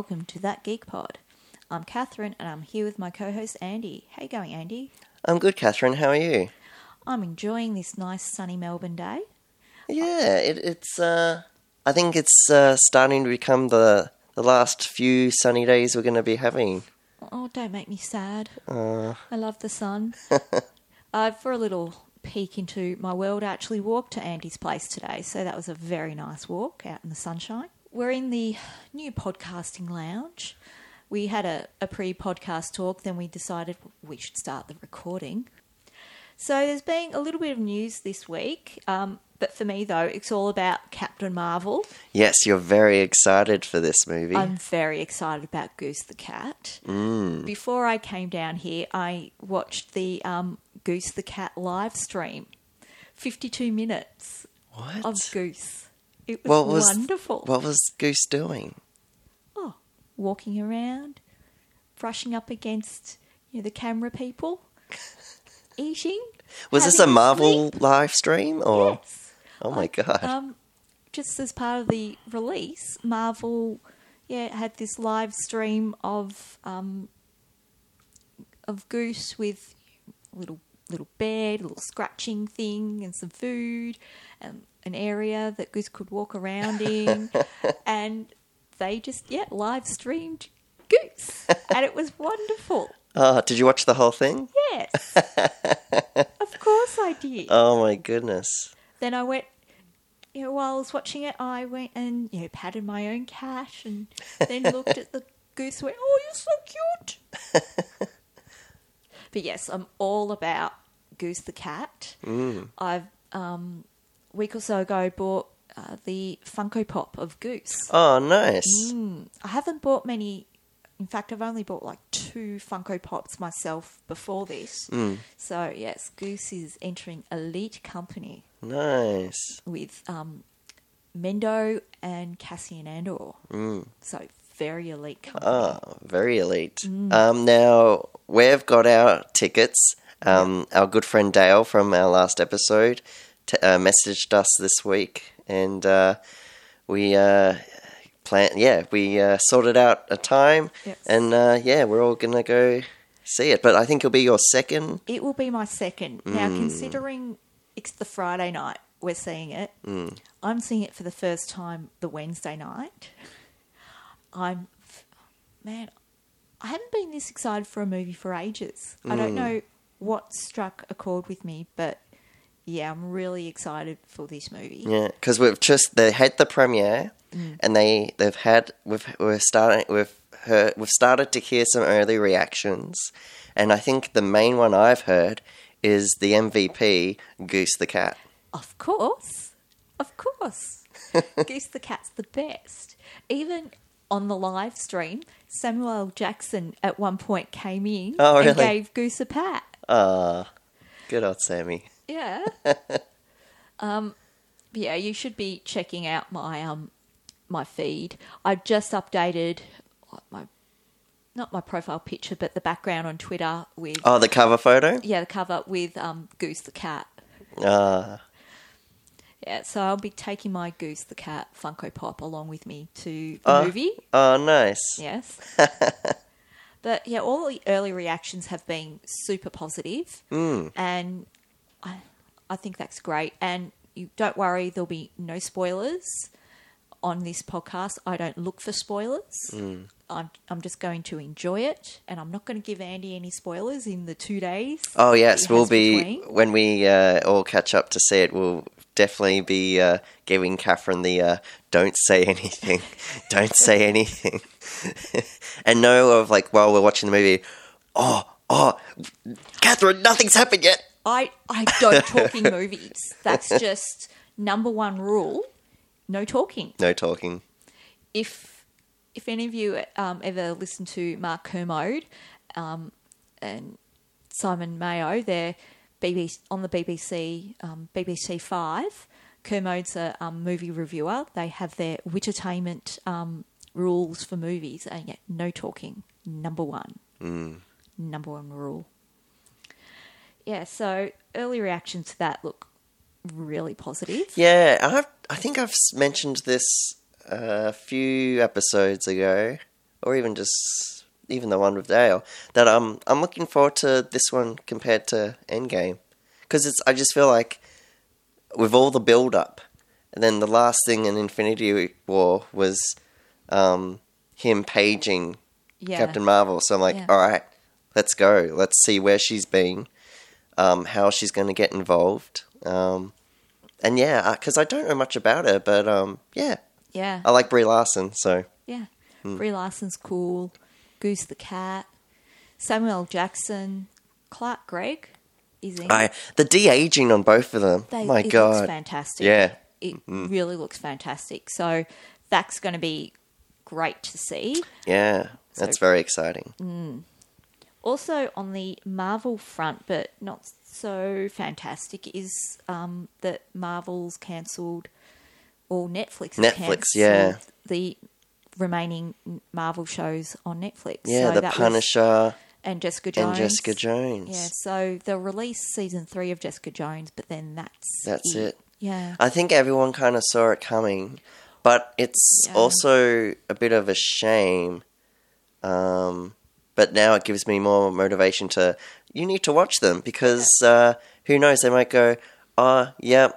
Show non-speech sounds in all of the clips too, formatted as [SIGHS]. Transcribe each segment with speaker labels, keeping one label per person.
Speaker 1: Welcome to That Geek Pod. I'm Catherine, and I'm here with my co host Andy. How you going, Andy?
Speaker 2: I'm good, Catherine. How are you?
Speaker 1: I'm enjoying this nice sunny Melbourne day.
Speaker 2: Yeah, it, it's. Uh, I think it's uh, starting to become the the last few sunny days we're going to be having.
Speaker 1: Oh, don't make me sad.
Speaker 2: Uh,
Speaker 1: I love the sun. [LAUGHS] uh, for a little peek into my world, I actually walked to Andy's place today, so that was a very nice walk out in the sunshine. We're in the new podcasting lounge. We had a, a pre podcast talk, then we decided we should start the recording. So there's been a little bit of news this week, um, but for me, though, it's all about Captain Marvel.
Speaker 2: yes, you're very excited for this movie.
Speaker 1: I'm very excited about Goose the Cat.
Speaker 2: Mm.
Speaker 1: Before I came down here, I watched the um, Goose the Cat live stream. 52 minutes
Speaker 2: What?
Speaker 1: of Goose. It was,
Speaker 2: what was
Speaker 1: wonderful.
Speaker 2: What was Goose doing?
Speaker 1: oh, walking around, brushing up against you know, the camera people, [LAUGHS] eating.
Speaker 2: Was this a Marvel
Speaker 1: sleep.
Speaker 2: live stream or?
Speaker 1: Yes.
Speaker 2: Oh my
Speaker 1: I-
Speaker 2: god!
Speaker 1: Um, just as part of the release, Marvel, yeah, had this live stream of um, of Goose with a little little bed, a little scratching thing, and some food, and an area that Goose could walk around [LAUGHS] in, and they just yeah live streamed Goose, and it was wonderful.
Speaker 2: oh, [LAUGHS] did you watch the whole thing?
Speaker 1: Yes, [LAUGHS] of course I did.
Speaker 2: Oh my goodness!
Speaker 1: then I went, you know, while I was watching it, I went and, you know, patted my own cat and then looked at the goose went, oh, you're so cute. but yes, I'm all about Goose the cat.
Speaker 2: Mm.
Speaker 1: I've, um, week or so ago, bought uh, the Funko Pop of Goose.
Speaker 2: Oh, nice.
Speaker 1: Mm. I haven't bought many. In fact, I've only bought like two Funko Pops myself before this.
Speaker 2: Mm.
Speaker 1: So, yes, Goose is entering elite company
Speaker 2: Nice.
Speaker 1: with um, Mendo and Cassian Andor.
Speaker 2: Mm.
Speaker 1: So very elite company.
Speaker 2: Oh, very elite.
Speaker 1: Mm.
Speaker 2: Um, now we've got our tickets. Um, Our good friend Dale from our last episode t- uh, messaged us this week, and uh, we uh, plan. Yeah, we uh, sorted out a time,
Speaker 1: Yes.
Speaker 2: and uh, yeah, we're all gonna go see it. But I think it'll be your second.
Speaker 1: It will be my second. Now, considering it's the Friday night we're seeing it, I'm seeing it for the first time the Wednesday night. I'm, man, I haven't been this excited for a movie for ages. I don't know what struck a chord with me, but yeah, I'm really excited for this movie.
Speaker 2: Yeah, because we've just they had the premiere, and they they've had we've we're starting we've heard we've started to hear some early reactions, and I think the main one I've heard is the MVP Goose the cat.
Speaker 1: Of course. Of course. [LAUGHS] Goose the Cat's the best. Even on the live stream, Samuel Jackson at one point came in
Speaker 2: Oh,
Speaker 1: and gave Goose a pat.
Speaker 2: Ah, good old Sammy.
Speaker 1: Yeah. [LAUGHS] um, yeah, you should be checking out my um my feed. I've just updated my not my profile picture, but the background on Twitter with
Speaker 2: Oh, the cover photo.
Speaker 1: yeah the cover with um Goose the Cat.
Speaker 2: Ah,
Speaker 1: Yeah, so I'll be taking my Goose the Cat Funko Pop along with me to the
Speaker 2: Oh.
Speaker 1: movie.
Speaker 2: oh, nice.
Speaker 1: Yes. [LAUGHS] but yeah, all the early reactions have been super positive,
Speaker 2: Mm.
Speaker 1: and I, I think that's great. And you don't worry, there'll be no spoilers on this podcast. I don't look for spoilers.
Speaker 2: Mm.
Speaker 1: I'm, I'm just going to enjoy it, and I'm not going to give Andy any spoilers in the two days.
Speaker 2: Oh yes, we'll be
Speaker 1: between.
Speaker 2: when we uh, all catch up to see it. We'll definitely be uh, giving Catherine the uh, "don't say [LAUGHS] anything, don't say [LAUGHS] anything," [LAUGHS] and know of like while we're watching the movie. Oh, oh, Catherine, nothing's happened yet.
Speaker 1: I, I don't [LAUGHS] talk in movies. That's just number one rule. No talking.
Speaker 2: No talking.
Speaker 1: If if any of you um, ever listen to Mark Kermode um, and Simon Mayo, they're BBC, on the BBC um, BBC Five. Kermode's a um, movie reviewer. They have their Wittertainment um, rules for movies, and yet no talking. Number one. Number one rule. Yeah, so early reactions to that look really positive.
Speaker 2: Yeah, I've, I think I've mentioned this a few episodes ago, or even just even the one with Dale, that um, I'm looking forward to this one compared to Endgame. Because it's, I just feel like with all the build up, and then the last thing in Infinity War was um, him paging
Speaker 1: Yeah.
Speaker 2: Captain Marvel. So I'm like,
Speaker 1: Yeah.
Speaker 2: all right, let's go. Let's see where she's been, um, how she's going to get involved. Um, and yeah, because I don't know much about her, but um, yeah,
Speaker 1: Yeah.
Speaker 2: I like Brie Larson. So
Speaker 1: Yeah.
Speaker 2: Hmm.
Speaker 1: Brie Larson's cool. Goose the cat. Samuel Jackson. Clark Gregg is in.
Speaker 2: I the de aging on both of them.
Speaker 1: They-
Speaker 2: my
Speaker 1: it
Speaker 2: God,
Speaker 1: looks fantastic.
Speaker 2: Yeah.
Speaker 1: It really looks fantastic. So that's going to be great to see.
Speaker 2: yeah, that's
Speaker 1: So-
Speaker 2: very exciting.
Speaker 1: Also on the Marvel front, but not so fantastic, is um, that Marvel's cancelled or Netflix.
Speaker 2: Netflix, yeah.
Speaker 1: The remaining Marvel shows on Netflix.
Speaker 2: Yeah,
Speaker 1: So
Speaker 2: the
Speaker 1: was-
Speaker 2: Punisher
Speaker 1: and Jessica Jones.
Speaker 2: and Jessica Jones.
Speaker 1: Yeah, so they'll release season three of Jessica Jones, but then that's
Speaker 2: That's it.
Speaker 1: Yeah,
Speaker 2: I think everyone kind of saw it coming, but it's
Speaker 1: Yeah.
Speaker 2: also a bit of a shame. Um, but now it gives me more motivation to. You need to watch them because uh, who knows? They might go, "Oh, yeah,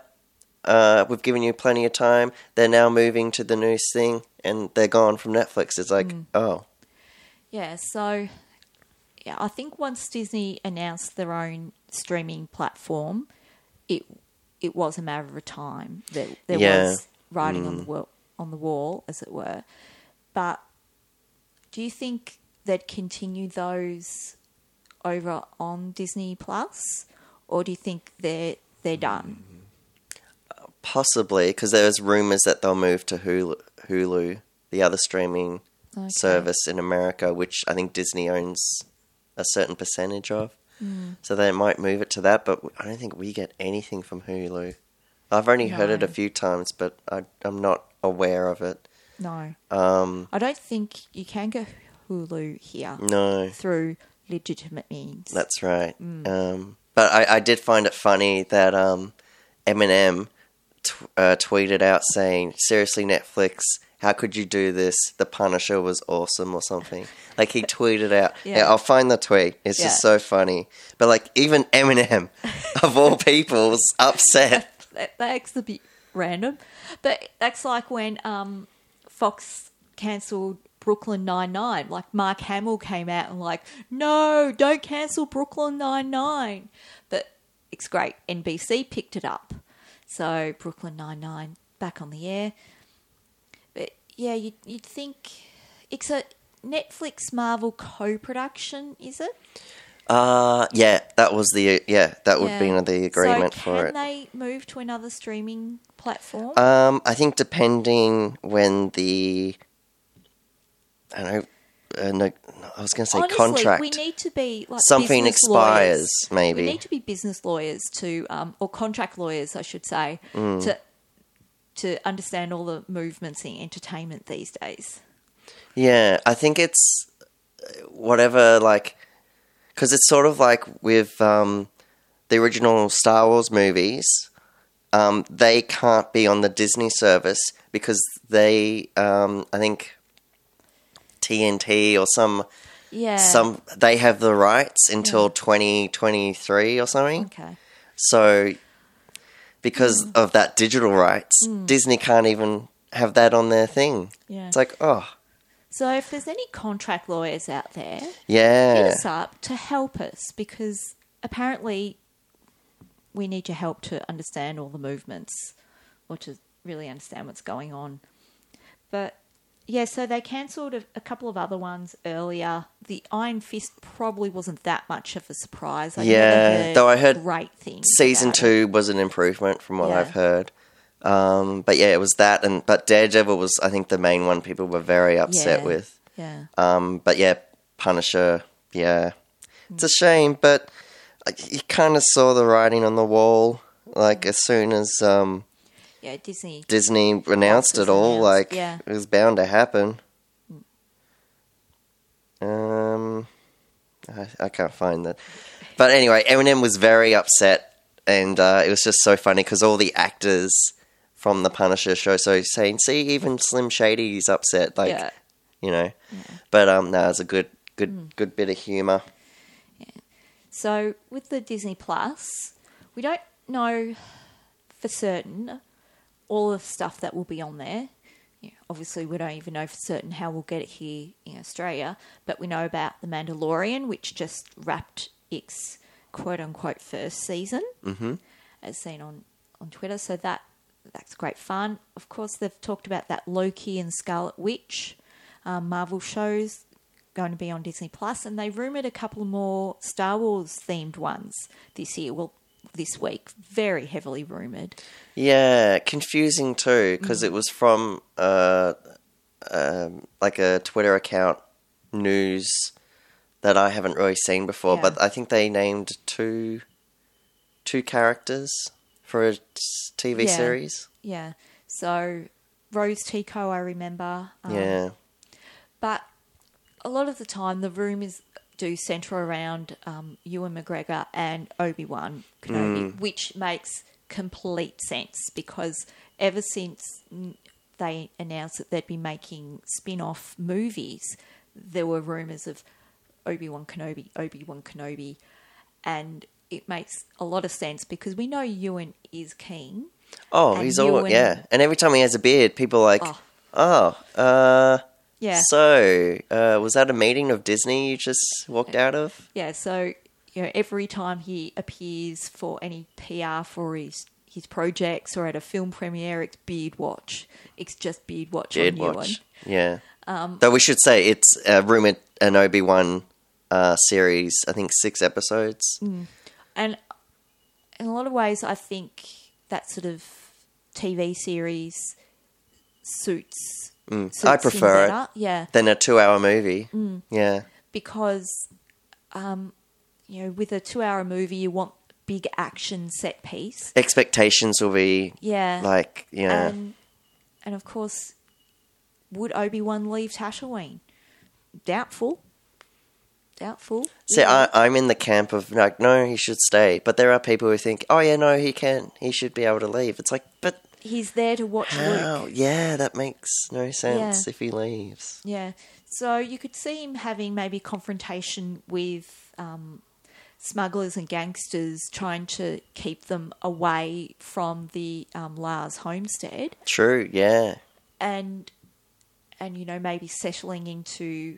Speaker 2: uh, we've given you plenty of time. They're now moving to the new thing, and they're gone from Netflix." It's like,
Speaker 1: Mm.
Speaker 2: oh,
Speaker 1: yeah. So, yeah, I think once Disney announced their own streaming platform, it it was a matter of time that there
Speaker 2: Yeah.
Speaker 1: was writing on the wall, on the wall, as it were. But do you think they'd continue those over on Disney Plus, or do you think they're they're done?
Speaker 2: possibly because there's rumors that they'll move to Hulu, Hulu, the other streaming
Speaker 1: Okay.
Speaker 2: service in America, which I think Disney owns a certain percentage of.
Speaker 1: Mm.
Speaker 2: So they might move it to that, but I don't think we get anything from Hulu. I've only heard it a few times, but I, I'm not aware of it.
Speaker 1: No,
Speaker 2: Um,
Speaker 1: I don't think you can go Hulu here
Speaker 2: no,
Speaker 1: through legitimate means.
Speaker 2: that's right.
Speaker 1: Mm.
Speaker 2: Um, but I, I did find it funny that um, Eminem t- uh, tweeted out saying, "Seriously, Netflix." How could you do this? The Punisher was awesome, or something. Like he tweeted out. [LAUGHS]
Speaker 1: Yeah.
Speaker 2: Yeah, I'll find the tweet. It's
Speaker 1: Yeah.
Speaker 2: just so funny. But like even Eminem, [LAUGHS] of all people, was upset. [LAUGHS]
Speaker 1: that, that's a bit random, but that's like when um, Fox cancelled Brooklyn Nine Nine. Like Mark Hamill came out and like, no, don't cancel Brooklyn Nine Nine. But it's great. NBC picked it up, so Brooklyn Nine Nine back on the air. But yeah, you'd, you'd think it's a Netflix Marvel co-production, is it?
Speaker 2: Uh yeah, that was the yeah that would
Speaker 1: Yeah.
Speaker 2: be the agreement
Speaker 1: so
Speaker 2: for
Speaker 1: can
Speaker 2: it.
Speaker 1: they move to another streaming platform?
Speaker 2: Um, I think depending when the I don't know, uh, no, I was going to say
Speaker 1: Honestly,
Speaker 2: contract.
Speaker 1: we need to be like
Speaker 2: Something expires,
Speaker 1: lawyers.
Speaker 2: maybe.
Speaker 1: we need to be business lawyers to, um, or contract lawyers, I should say,
Speaker 2: Mm.
Speaker 1: to to understand all the movements in entertainment these days.
Speaker 2: Yeah, I think it's whatever, like, because it's sort of like with um, the original Star Wars movies. Um, they can't be on the Disney service because they, um, I think, TNT or some
Speaker 1: Yeah.
Speaker 2: some they have the rights until twenty twenty three or something.
Speaker 1: Okay.
Speaker 2: So, because
Speaker 1: Mm.
Speaker 2: of that digital rights, Disney can't even have that on their thing.
Speaker 1: Yeah.
Speaker 2: It's like, oh,
Speaker 1: So if there's any contract lawyers out there, yeah. hit
Speaker 2: yeah,
Speaker 1: us up to help us because apparently we need your help to understand all the movements or to really understand what's going on. But yeah, so they cancelled a, a couple of other ones earlier. The Iron Fist probably wasn't that much of a surprise. I
Speaker 2: Yeah,
Speaker 1: heard
Speaker 2: though I heard
Speaker 1: great things.
Speaker 2: season
Speaker 1: about it.
Speaker 2: two was an improvement from what
Speaker 1: Yeah.
Speaker 2: I've heard. Um, but yeah, it was that, and but Daredevil was, I think, the main one people were very upset
Speaker 1: Yeah.
Speaker 2: with.
Speaker 1: Yeah,
Speaker 2: Um, but yeah, Punisher, yeah, it's a shame, but like, you kind of saw the writing on the wall. Like as soon as um,
Speaker 1: yeah, Disney.
Speaker 2: Disney announced it all,
Speaker 1: announced,
Speaker 2: like
Speaker 1: yeah.
Speaker 2: it was bound to happen. Um, I, I can't find that, but anyway, Eminem was very upset, and uh, it was just so funny because all the actors from the Punisher show. So saying, see, even Slim Shady's upset. Like,
Speaker 1: yeah.
Speaker 2: you know. But um, no, it's a good, good, good bit of humor. Yeah.
Speaker 1: So with the Disney Plus, we don't know for certain all the stuff that will be on there. Yeah, obviously, we don't even know for certain how we'll get it here in Australia, but we know about The Mandalorian, which just wrapped its quote unquote first season, mm-hmm. as seen on, on Twitter. So that that's great fun. Of course, they've talked about that Loki and Scarlet Witch um, Marvel shows going to be on Disney Plus, and they rumored a couple more Star Wars themed ones this year. Well, this week, very heavily rumored.
Speaker 2: Yeah, confusing too because it was from uh, um, like a Twitter account news that I haven't really seen before.
Speaker 1: Yeah.
Speaker 2: But I think they named two two characters for a TV
Speaker 1: Yeah.
Speaker 2: series.
Speaker 1: Yeah. So Rose Tico, I remember. Um,
Speaker 2: yeah,
Speaker 1: But a lot of the time, the rumours do centre around um, Ewan McGregor and Obi Wan Kenobi, which makes complete sense because ever since mm, they announced that they'd be making spin off movies, there were rumours of Obi Wan Kenobi, Obi Wan Kenobi, and it makes a lot of sense because we know Ewan is keen.
Speaker 2: Oh, he's all yeah. And every time he has a beard, people are like,
Speaker 1: Oh.
Speaker 2: oh, uh,
Speaker 1: Yeah.
Speaker 2: So, uh, was that a meeting of Disney you just walked out of?
Speaker 1: Yeah, so you know, every time he appears for any PR for his his projects or at a film premiere, it's Beard Watch. It's just Beard Watch
Speaker 2: Beard. Watch. Yeah.
Speaker 1: Um,
Speaker 2: Though we should say it's uh, rumored an Obi Wan uh, series. I think six episodes.
Speaker 1: Mm. And in a lot of ways, I think that sort of TV series suits.
Speaker 2: Mm. I prefer it.
Speaker 1: Yeah,
Speaker 2: Then a two-hour movie.
Speaker 1: Mm.
Speaker 2: Yeah.
Speaker 1: because um, you know, with a two-hour movie, you want big action set piece.
Speaker 2: Expectations will be
Speaker 1: Yeah,
Speaker 2: like you know.
Speaker 1: And, and of course, would Obi Wan leave Tatooine? Doubtful. Doubtful.
Speaker 2: See, I, I'm in the camp of like, no, he should stay. But there are people who think, oh yeah, no, he can. He should be able to leave. It's like, but
Speaker 1: He's there to watch
Speaker 2: how?
Speaker 1: Luke.
Speaker 2: Yeah, that makes no sense
Speaker 1: Yeah.
Speaker 2: if he leaves.
Speaker 1: Yeah. So you could see him having maybe confrontation with um, smugglers and gangsters, trying to keep them away from the um, Lars homestead.
Speaker 2: True. Yeah.
Speaker 1: and and you know maybe settling into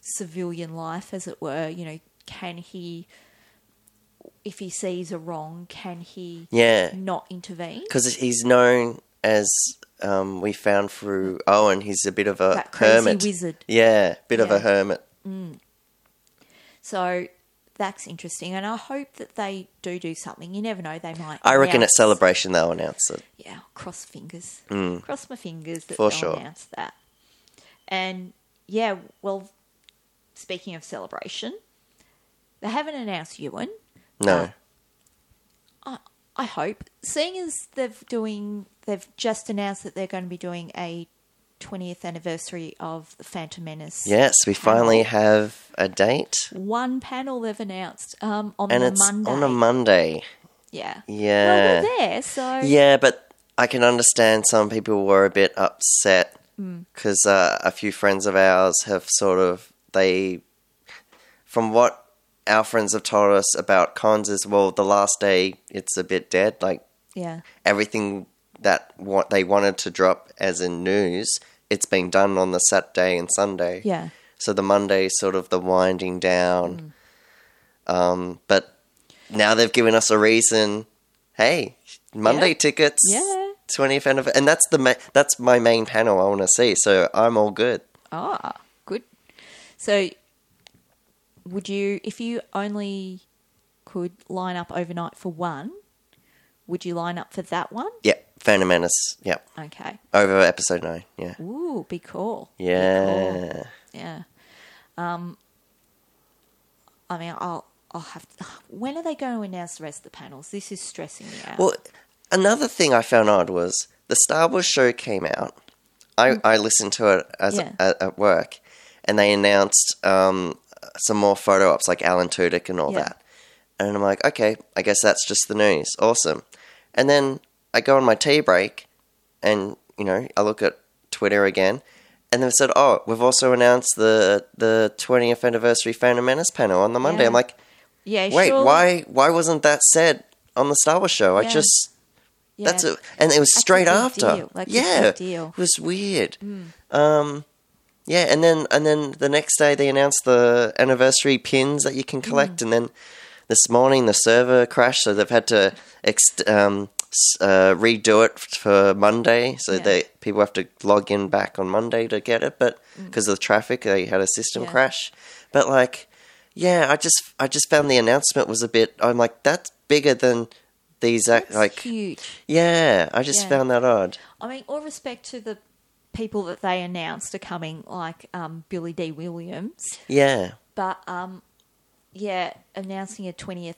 Speaker 1: civilian life as it were you know can he if he sees a wrong can he
Speaker 2: Yeah.
Speaker 1: not intervene
Speaker 2: Because he's known as um, we found through Owen. He's a bit of a
Speaker 1: that crazy
Speaker 2: hermit.
Speaker 1: wizard
Speaker 2: Yeah, bit of a hermit.
Speaker 1: so that's interesting and i hope that they do do something you never know they might
Speaker 2: I reckon at celebration they'll announce it.
Speaker 1: yeah cross fingers
Speaker 2: Mm.
Speaker 1: cross my fingers that
Speaker 2: For
Speaker 1: they'll
Speaker 2: sure.
Speaker 1: announce that and yeah well speaking of celebration they haven't announced ewan
Speaker 2: No.
Speaker 1: I, I hope, seeing as they've doing, they've just announced that they're going to be doing a 20th anniversary of the Phantom Menace.
Speaker 2: yes, we finally have a date,
Speaker 1: One panel they've announced um, on
Speaker 2: and
Speaker 1: the
Speaker 2: it's
Speaker 1: Monday.
Speaker 2: on a Monday.
Speaker 1: Yeah.
Speaker 2: Yeah.
Speaker 1: Well, we're there, so
Speaker 2: Yeah, but I can understand some people were a bit upset
Speaker 1: Mm.
Speaker 2: because uh, a few friends of ours have sort of they, from what our friends have told us about cons is well, the last day it's a bit dead. Like
Speaker 1: yeah,
Speaker 2: everything that what they wanted to drop as in news, it's been done on the Saturday and Sunday.
Speaker 1: yeah,
Speaker 2: So the Monday is sort of the winding down.
Speaker 1: Mm.
Speaker 2: Um, but now they've given us a reason. Hey, Monday
Speaker 1: Yeah.
Speaker 2: tickets.
Speaker 1: Yeah.
Speaker 2: 20th anniversary, and that's the ma- that's my main panel I want to see. So I'm all good.
Speaker 1: ah, good. So, would you, if you only could line up overnight for one, would you line up for that one?
Speaker 2: Yep, Phantom Menace. Yep,
Speaker 1: Okay.
Speaker 2: over episode nine. Yeah,
Speaker 1: Ooh, be cool. Be cool.
Speaker 2: yeah.
Speaker 1: Yeah. Um, I mean, I'll I'll have. To, when are they going to announce the rest of the panels? This is stressing me out.
Speaker 2: Well, another thing I found odd was the Star Wars show came out. I, I listened to it as
Speaker 1: Mm. Yeah.
Speaker 2: at, at work, and they announced um, some more photo ops like Alan Tudyk and all
Speaker 1: Yeah.
Speaker 2: that. And I'm like, okay, I guess that's just the news. Awesome. And then I go on my tea break, and you know, I look at Twitter again, and they've said, "Oh, we've also announced the the 20th anniversary Phantom Menace panel on the Monday."
Speaker 1: Yeah.
Speaker 2: I'm like,
Speaker 1: Yeah,
Speaker 2: "Wait,
Speaker 1: surely-
Speaker 2: why why wasn't that said on the Star Wars show?" I just
Speaker 1: Yeah.
Speaker 2: that's it, and it was
Speaker 1: That's a
Speaker 2: straight after.
Speaker 1: Like, a
Speaker 2: yeah.
Speaker 1: Mm.
Speaker 2: it was weird. Um, yeah, and then and then the next day they announced the anniversary pins that you can collect,
Speaker 1: Mm.
Speaker 2: and then this morning the server crashed, so they've had to ex- um, uh, redo it for Monday. So
Speaker 1: Yeah.
Speaker 2: they people have to log in back on Monday to get it, but because of the traffic, they had a system
Speaker 1: Mm. Yeah.
Speaker 2: crash. But like, yeah, I just I just found the announcement was a bit. I'm like, that's bigger than these. Act,
Speaker 1: It's
Speaker 2: like,
Speaker 1: huge.
Speaker 2: yeah, I just
Speaker 1: Yeah.
Speaker 2: found that odd.
Speaker 1: I mean, all respect to the people that they announced are coming, like um, Billy D. Williams,
Speaker 2: Yeah.
Speaker 1: but um, yeah, announcing a twentieth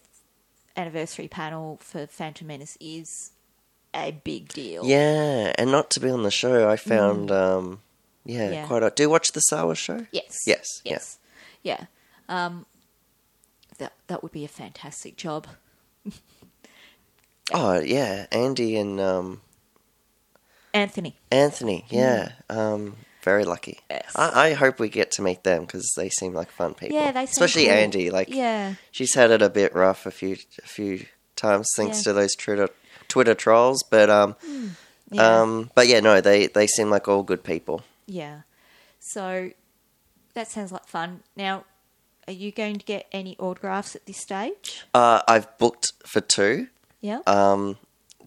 Speaker 1: anniversary panel for Phantom Menace is a big deal.
Speaker 2: Yeah, and not to be on the show, I found, um, yeah,
Speaker 1: Mm. Yeah.
Speaker 2: quite odd. Do you watch the Star Wars show?
Speaker 1: Yes.
Speaker 2: Yes, yeah.
Speaker 1: Yes. Yeah. Um, that that would be a fantastic job. [LAUGHS]
Speaker 2: Oh, yeah, Andy and um,
Speaker 1: Anthony.
Speaker 2: Anthony, yeah, um, very lucky.
Speaker 1: Mm. Yes.
Speaker 2: I, I hope we get to meet them because they seem like fun people.
Speaker 1: Yeah, they seem
Speaker 2: especially
Speaker 1: cool.
Speaker 2: Andy. Like,
Speaker 1: Yeah.
Speaker 2: she's had it a bit rough a few a few times thanks
Speaker 1: Yeah.
Speaker 2: to those Twitter Twitter trolls, but um,
Speaker 1: Yeah.
Speaker 2: um, but yeah, no, they they seem like all good people.
Speaker 1: Yeah. So that sounds like fun. Now, are you going to get any autographs at this stage?
Speaker 2: Uh, I've booked for two.
Speaker 1: Yeah.
Speaker 2: Um,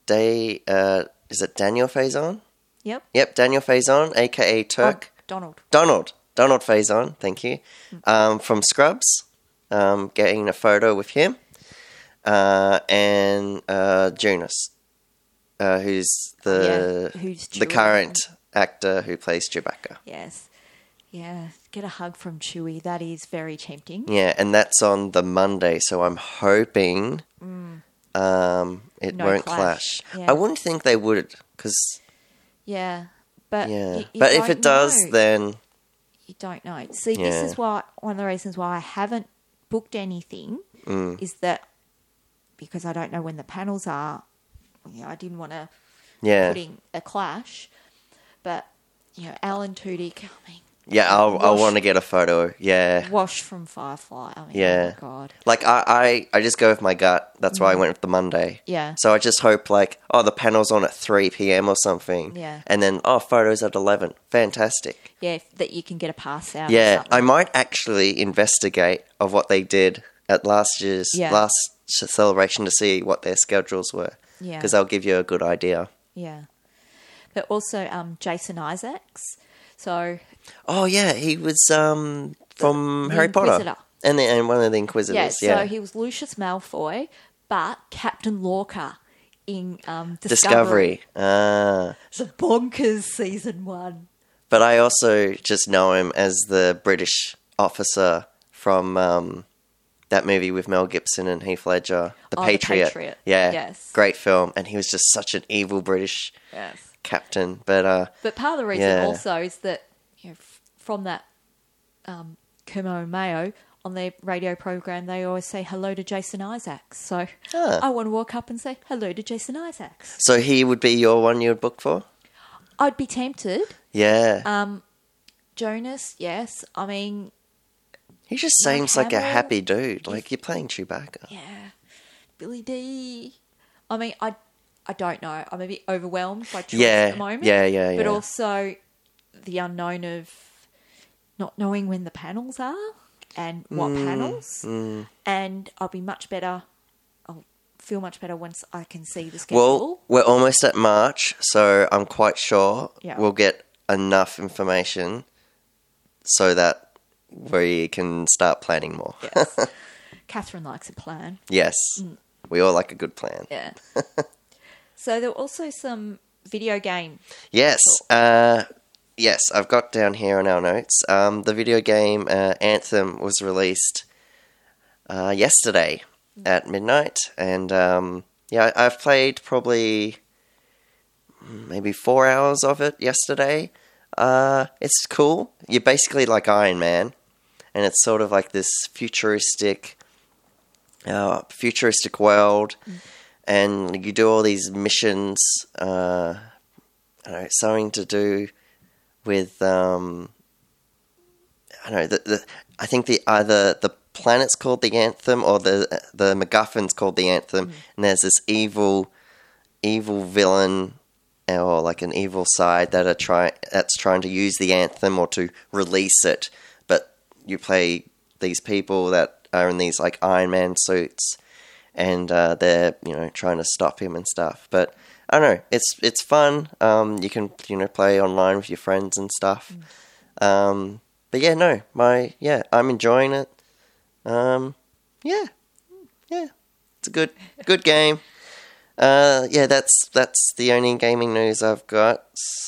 Speaker 2: they uh, is it Daniel Faison?
Speaker 1: yep.
Speaker 2: Yep, Daniel Faison, aka Turk.
Speaker 1: Oh, Donald.
Speaker 2: Donald. Donald Faison, thank you. Um, from Scrubs. Um, getting a photo with him. Uh, and uh, Jonas, uh, who's the
Speaker 1: Yeah, who's
Speaker 2: the current actor who plays Chewbacca.
Speaker 1: Yes. Yeah. Get a hug from Chewie. That is very tempting.
Speaker 2: Yeah, and that's on the Monday, so I'm hoping um, it
Speaker 1: No
Speaker 2: won't
Speaker 1: clash.
Speaker 2: clash.
Speaker 1: Yeah.
Speaker 2: I wouldn't think they would, because
Speaker 1: Yeah. But
Speaker 2: yeah,
Speaker 1: you- you
Speaker 2: but if
Speaker 1: don't
Speaker 2: it does,
Speaker 1: know.
Speaker 2: then
Speaker 1: you don't know. See,
Speaker 2: Yeah.
Speaker 1: this is why one of the reasons why I haven't booked anything
Speaker 2: Mm.
Speaker 1: is that because I don't know when the panels are. You know, I didn't want to
Speaker 2: yeah,
Speaker 1: putting a clash, but you know, Alan Tudyk. I mean,
Speaker 2: yeah, I'll I'll want to get a photo. Yeah,
Speaker 1: Wash from Firefly. I mean,
Speaker 2: Yeah.
Speaker 1: oh my god.
Speaker 2: like I, I I just go with my gut. That's why I went with the Monday.
Speaker 1: Mm. Yeah.
Speaker 2: So I just hope like oh the panel's on at three p.m. or something.
Speaker 1: Yeah.
Speaker 2: And then oh photos at eleven. Fantastic.
Speaker 1: Yeah, if- that you can get a pass out. or
Speaker 2: Yeah,
Speaker 1: something.
Speaker 2: I might actually investigate of what they did at last year's
Speaker 1: Yeah.
Speaker 2: last celebration to see what their schedules were.
Speaker 1: Yeah.
Speaker 2: Because they'll give you a good idea.
Speaker 1: Yeah. But also um, Jason Isaacs. So
Speaker 2: Oh yeah, he was um from
Speaker 1: the
Speaker 2: Harry Potter and the, and one of the Inquisitors.
Speaker 1: yeah,
Speaker 2: Inquisitors.
Speaker 1: so he was Lucius Malfoy, but Captain Lorca in um,
Speaker 2: Discovery. Ah,
Speaker 1: The bonkers season one.
Speaker 2: but I also just know him as the British officer from um, that movie with Mel Gibson and Heath Ledger, The
Speaker 1: Oh, The
Speaker 2: Patriot.
Speaker 1: Patriot.
Speaker 2: Yeah,
Speaker 1: Yes.
Speaker 2: great film, and he was just such an evil British
Speaker 1: Yes.
Speaker 2: captain. But uh,
Speaker 1: But part of the reason
Speaker 2: Yeah.
Speaker 1: also is that you know, f- from that um, and Mayo on their radio program, they always say hello to Jason Isaacs. So
Speaker 2: Ah.
Speaker 1: I want to walk up and say hello to Jason Isaacs.
Speaker 2: so he would be your one you would book for.
Speaker 1: I'd be tempted.
Speaker 2: Yeah,
Speaker 1: Um, Jonas, yes. I mean,
Speaker 2: he just seems like a happy dude. Like you're playing Chewbacca.
Speaker 1: yeah. Billy D. I mean, I, I don't know. I'm a bit overwhelmed by choice
Speaker 2: Yeah,
Speaker 1: at the moment.
Speaker 2: yeah, yeah, yeah.
Speaker 1: But also the unknown of not knowing when the panels are and what
Speaker 2: Mm,
Speaker 1: panels. And I'll be much better. I'll feel much better once I can see the schedule.
Speaker 2: Well, we're almost at March, so I'm quite sure
Speaker 1: Yeah.
Speaker 2: we'll get enough information so that we can start planning more.
Speaker 1: yes. [LAUGHS] Catherine likes a plan.
Speaker 2: yes,
Speaker 1: Mm.
Speaker 2: we all like a good plan.
Speaker 1: Yeah. [LAUGHS] so there were also some video game.
Speaker 2: Yes, uh, yes, I've got down here in our notes. Um, the video game uh, Anthem was released uh, yesterday at midnight, and um, yeah, I've played probably maybe four hours of it yesterday. Uh, it's cool. You're basically like Iron Man, and it's sort of like this futuristic, uh, futuristic world, and you do all these missions. Uh, I don't know something to do with um, I don't know the, the I think the either the planet's called the anthem or the the MacGuffin's called the anthem, and there's this evil evil villain or like an evil side that are try that's trying to use the anthem or to release it, but you play these people that are in these like Iron Man suits, and uh, they're you know trying to stop him and stuff. But I don't know, it's it's fun. Um, you can you know play online with your friends and stuff. Um, but yeah, no, my yeah, I'm enjoying it. Um, yeah, yeah, it's a good good game. Uh, yeah, that's that's the only gaming news I've got.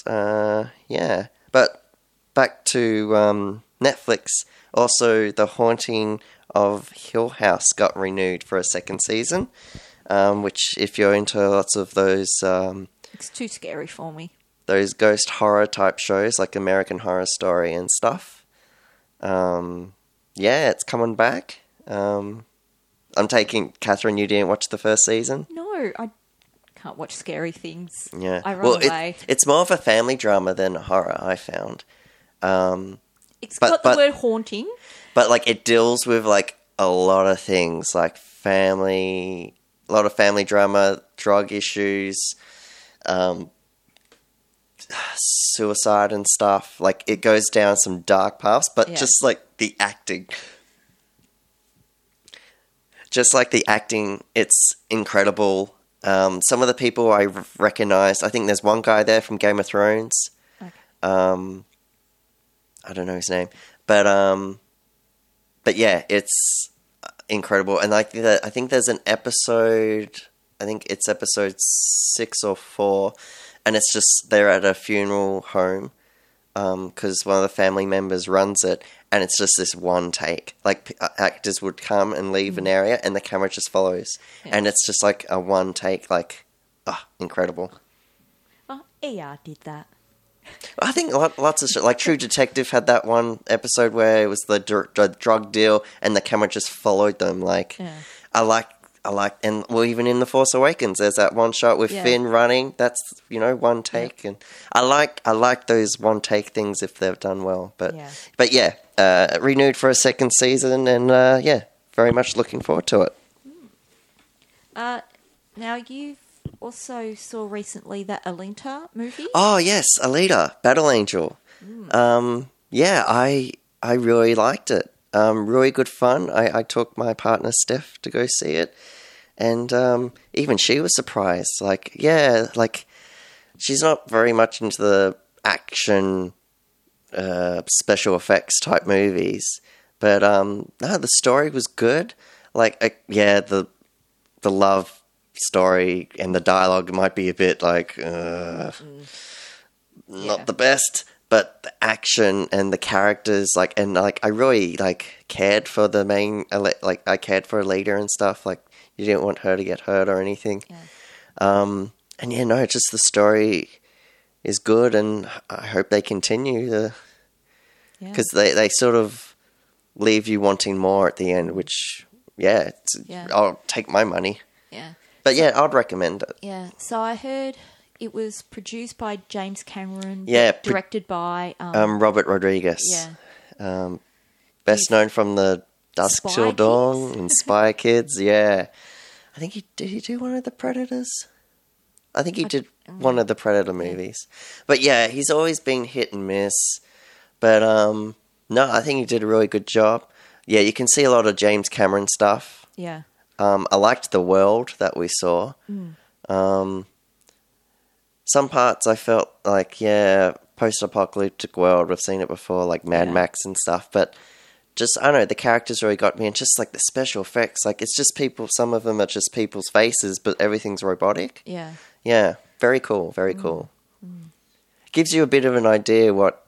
Speaker 2: Uh, yeah, but back to um, Netflix. Also, The Haunting of Hill House got renewed for a second season. Um, which, if you're into lots of those um,
Speaker 1: It's too scary for me.
Speaker 2: those ghost horror type shows like American Horror Story and stuff. Um, yeah, it's coming back. Um, I'm taking Catherine. You didn't watch the first season.
Speaker 1: No, I can't watch scary things.
Speaker 2: Yeah,
Speaker 1: I run
Speaker 2: well, it- it's more of a family drama than horror. I found, um,
Speaker 1: it's
Speaker 2: but-
Speaker 1: got the
Speaker 2: but-
Speaker 1: word haunting.
Speaker 2: But like it deals with like a lot of things, like family, a lot of family drama, drug issues, um, suicide and stuff. Like it goes down some dark paths, but
Speaker 1: Yeah.
Speaker 2: just like the acting. Just like the acting, it's incredible. Um, some of the people I recognize, I think there's one guy there from Game of Thrones.
Speaker 1: Okay.
Speaker 2: Um, I don't know his name, but um, but yeah, it's incredible. And like the, I think there's an episode. I think it's episode six or four, and it's just they're at a funeral home because one of the family members runs it, and it's just this one take. Like p- uh, actors would come and leave an area, and the camera just follows,
Speaker 1: Yeah.
Speaker 2: and it's just like a one take. Like, ah, incredible.
Speaker 1: Oh, ER did that.
Speaker 2: I think lots of shit. Like True Detective had that one episode where it was the, dr- the drug deal, and the camera just followed them. Like,
Speaker 1: Yeah.
Speaker 2: I like, I like, and well, even in the Force Awakens, there's that one shot with
Speaker 1: Yeah.
Speaker 2: Finn running. That's you know one take, and I like, I like those one take things if they're done well. But,
Speaker 1: Yeah.
Speaker 2: but yeah, uh, renewed for a second season, and uh, yeah, very much looking forward to it.
Speaker 1: Uh, now you've also saw recently that Alita movie.
Speaker 2: Oh yes, Alita, Battle Angel. Um, yeah, I I really liked it. Um, really good fun. I, I took my partner Steph to go see it, and um, even she was surprised. Like, yeah, like she's not very much into the action, uh, special effects type movies, but um, no, the story was good. Like, uh, yeah, the the love story and the dialogue might be a bit like uh, not
Speaker 1: Yeah.
Speaker 2: the best but the action and the characters like and like i really like cared for the main like i cared for Alita and stuff like you didn't want her to get hurt or anything
Speaker 1: Yeah.
Speaker 2: um and yeah no just the story is good and i hope they continue the
Speaker 1: Yeah.
Speaker 2: because they, they sort of leave you wanting more at the end which yeah, it's,
Speaker 1: Yeah.
Speaker 2: i'll take my money
Speaker 1: yeah.
Speaker 2: But yeah i'd recommend it
Speaker 1: Yeah. So I heard it was produced by James Cameron.
Speaker 2: Yeah, pro-
Speaker 1: Directed by um,
Speaker 2: um robert rodriguez
Speaker 1: yeah.
Speaker 2: um, best known from the Dusk
Speaker 1: Spy
Speaker 2: Till Dawn [LAUGHS] and Spy Kids. Yeah, I think he did. He do one of the Predators. I think he did one of the Predator movies. But yeah, he's always been hit and miss. But um, no, I think he did a really good job. Yeah, you can see a lot of James Cameron stuff.
Speaker 1: Yeah.
Speaker 2: Um, I liked the world that we saw. Um, some parts I felt like, yeah, post-apocalyptic world. We've seen it before, like Mad
Speaker 1: Yeah.
Speaker 2: Max and stuff. But just I don't know, the characters really got me, and just like the special effects, like it's just people. Some of them are just people's faces, but everything's robotic.
Speaker 1: Yeah.
Speaker 2: Yeah, very cool, very
Speaker 1: Mm.
Speaker 2: cool. Gives you a bit of an idea what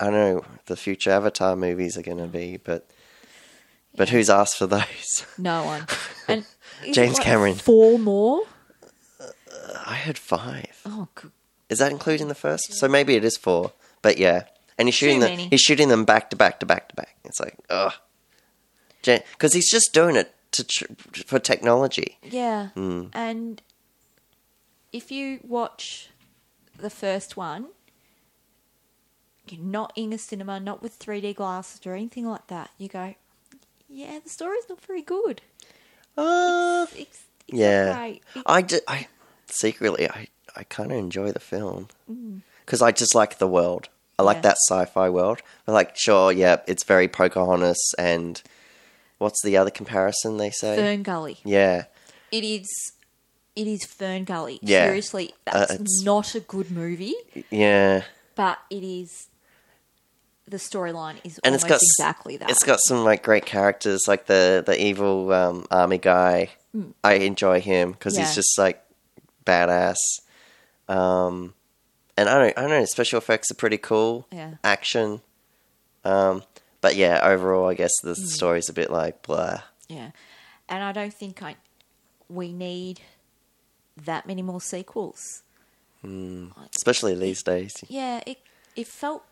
Speaker 2: I don't know the future Avatar movies are going to be, but but who's asked for those?
Speaker 1: No one. [LAUGHS] And
Speaker 2: James
Speaker 1: like
Speaker 2: Cameron.
Speaker 1: Four more.
Speaker 2: I had five.
Speaker 1: Oh, good.
Speaker 2: Is that including the first? So maybe it is four. But yeah, and he's shooting them. He's shooting them back to back to back to back. It's like ugh, because he's just doing it to tr- for technology.
Speaker 1: Yeah.
Speaker 2: Hmm.
Speaker 1: And if you watch the first one, you're not in a cinema, not with 3D glasses or anything like that, you go, yeah, the story's not very good.
Speaker 2: Uh,
Speaker 1: It's, it's
Speaker 2: yeah.
Speaker 1: okay. It-
Speaker 2: I, d- I secretly I, I kind of enjoy the film
Speaker 1: Mm.
Speaker 2: because I just like the world. I like
Speaker 1: Yeah.
Speaker 2: that sci-fi world. But like, sure, yeah, it's very Pocahontas and what's the other comparison they say?
Speaker 1: Fern Gully.
Speaker 2: Yeah,
Speaker 1: It is. It is Fern Gully.
Speaker 2: Yeah.
Speaker 1: Seriously,
Speaker 2: Uh,
Speaker 1: that's
Speaker 2: it's-
Speaker 1: not a good movie,
Speaker 2: yeah,
Speaker 1: but it is. The storyline is
Speaker 2: and it's got
Speaker 1: exactly that.
Speaker 2: It's got some like great characters, like the the evil um, army guy. I enjoy him because
Speaker 1: Mm. Yeah.
Speaker 2: he's just like badass. Um, and I don't, I don't know. Special effects are pretty cool.
Speaker 1: Yeah.
Speaker 2: Action. Um, but yeah, overall, I guess the
Speaker 1: Mm.
Speaker 2: story's a bit like blah.
Speaker 1: Yeah, and I don't think I we need that many more sequels.
Speaker 2: Especially these days.
Speaker 1: Yeah, it it felt